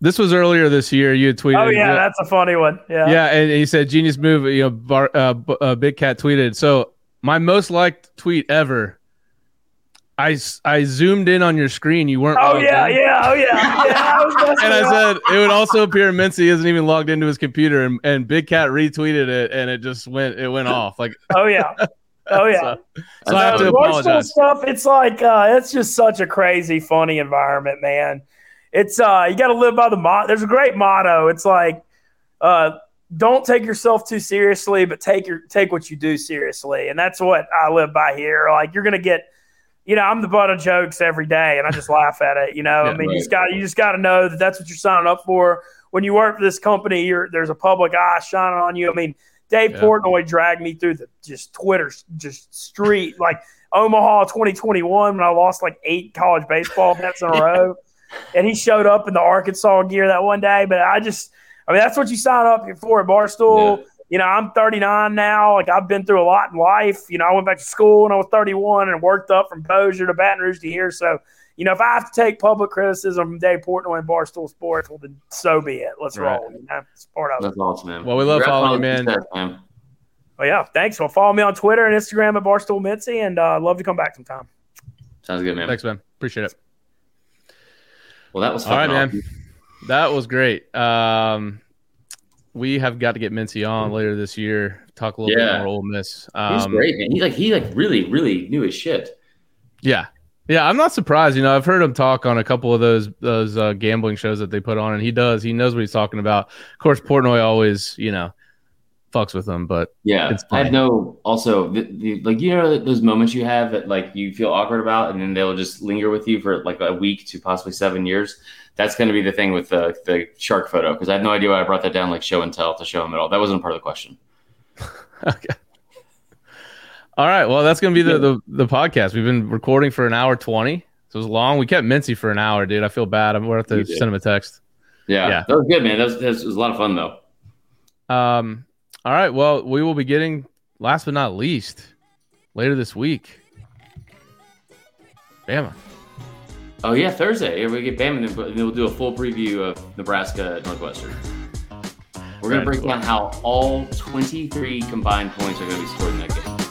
this was earlier this year. You had tweeted. Oh yeah, that's a funny one. Yeah. Yeah, and, and you said genius move. You know, bar, uh, B- uh, Big Cat tweeted. So my most liked tweet ever. I, s- I zoomed in on your screen. You weren't. Oh logged yeah, in. yeah, oh yeah, yeah. I was And I around. said it would also appear Mintzy isn't even logged into his computer, and, and Big Cat retweeted it, and it just went it went off. Like oh yeah, oh yeah. so, so I have to apologize. stuff. It's like uh, it's just such a crazy, funny environment, man. It's uh, you got to live by the motto. There's a great motto. It's like, uh, don't take yourself too seriously, but take your take what you do seriously, and that's what I live by here. Like you're gonna get, you know, I'm the butt of jokes every day, and I just laugh at it. You know, I Yeah, mean, you just got you just got to know that that's what you're signing up for. When you work for this company, you're there's a public eye shining on you. I mean, Dave Yeah. Portnoy dragged me through the just Twitter just street like Omaha 2021 when I lost like eight college baseball bets in a row, and he showed up in the Arkansas gear that one day. But I just, I mean, that's what you sign up for at Barstool. Yeah. You know, I'm 39 now. Like I've been through a lot in life. You know, I went back to school when I was 31 and worked up from Bossier to Baton Rouge to here. So, you know, if I have to take public criticism from Dave Portnoy and Barstool Sports, well, then so be it. Let's Right. roll. You know, it's part of it. That's awesome, man. Well, we love Congrats following all the you, man. success, man. Well, yeah, thanks. Well, follow me on Twitter and Instagram at Barstool Mintzy, and uh, I'd love to come back sometime. Sounds good, man. Thanks, man. Appreciate it. Well, that was All right, fucking man. That was great. Um, we have got to get Mintzy on later this year. Talk a little Yeah. bit more Ole Miss. He's Um, great, man. He like he like really really knew his shit. Yeah, yeah. I'm not surprised. You know, I've heard him talk on a couple of those those uh, gambling shows that they put on, and he does. He knows what he's talking about. Of course, Portnoy always, you know, fucks with him, but Yeah, It's I have no. Also, the, the, like you know those moments you have that like you feel awkward about, and then they'll just linger with you for like a week to possibly seven years. That's going to be the thing with the the shark photo because I had no idea why I brought that down like show and tell to show him at all. That wasn't part of the question. okay. All right. Well, that's gonna be the, the the podcast. We've been recording for an hour twenty. So it was long. We kept Mintzy for an hour, dude. I feel bad. I'm gonna have to send him a text. Yeah, Yeah. that was good, man. That was, that was a lot of fun though. Um, all right. Well, we will be getting last but not least later this week. Bama. Oh yeah, Thursday yeah, we get Bama, and then we'll do a full preview of Nebraska Northwestern. We're gonna break down how all 23 combined points are gonna be scored in that game.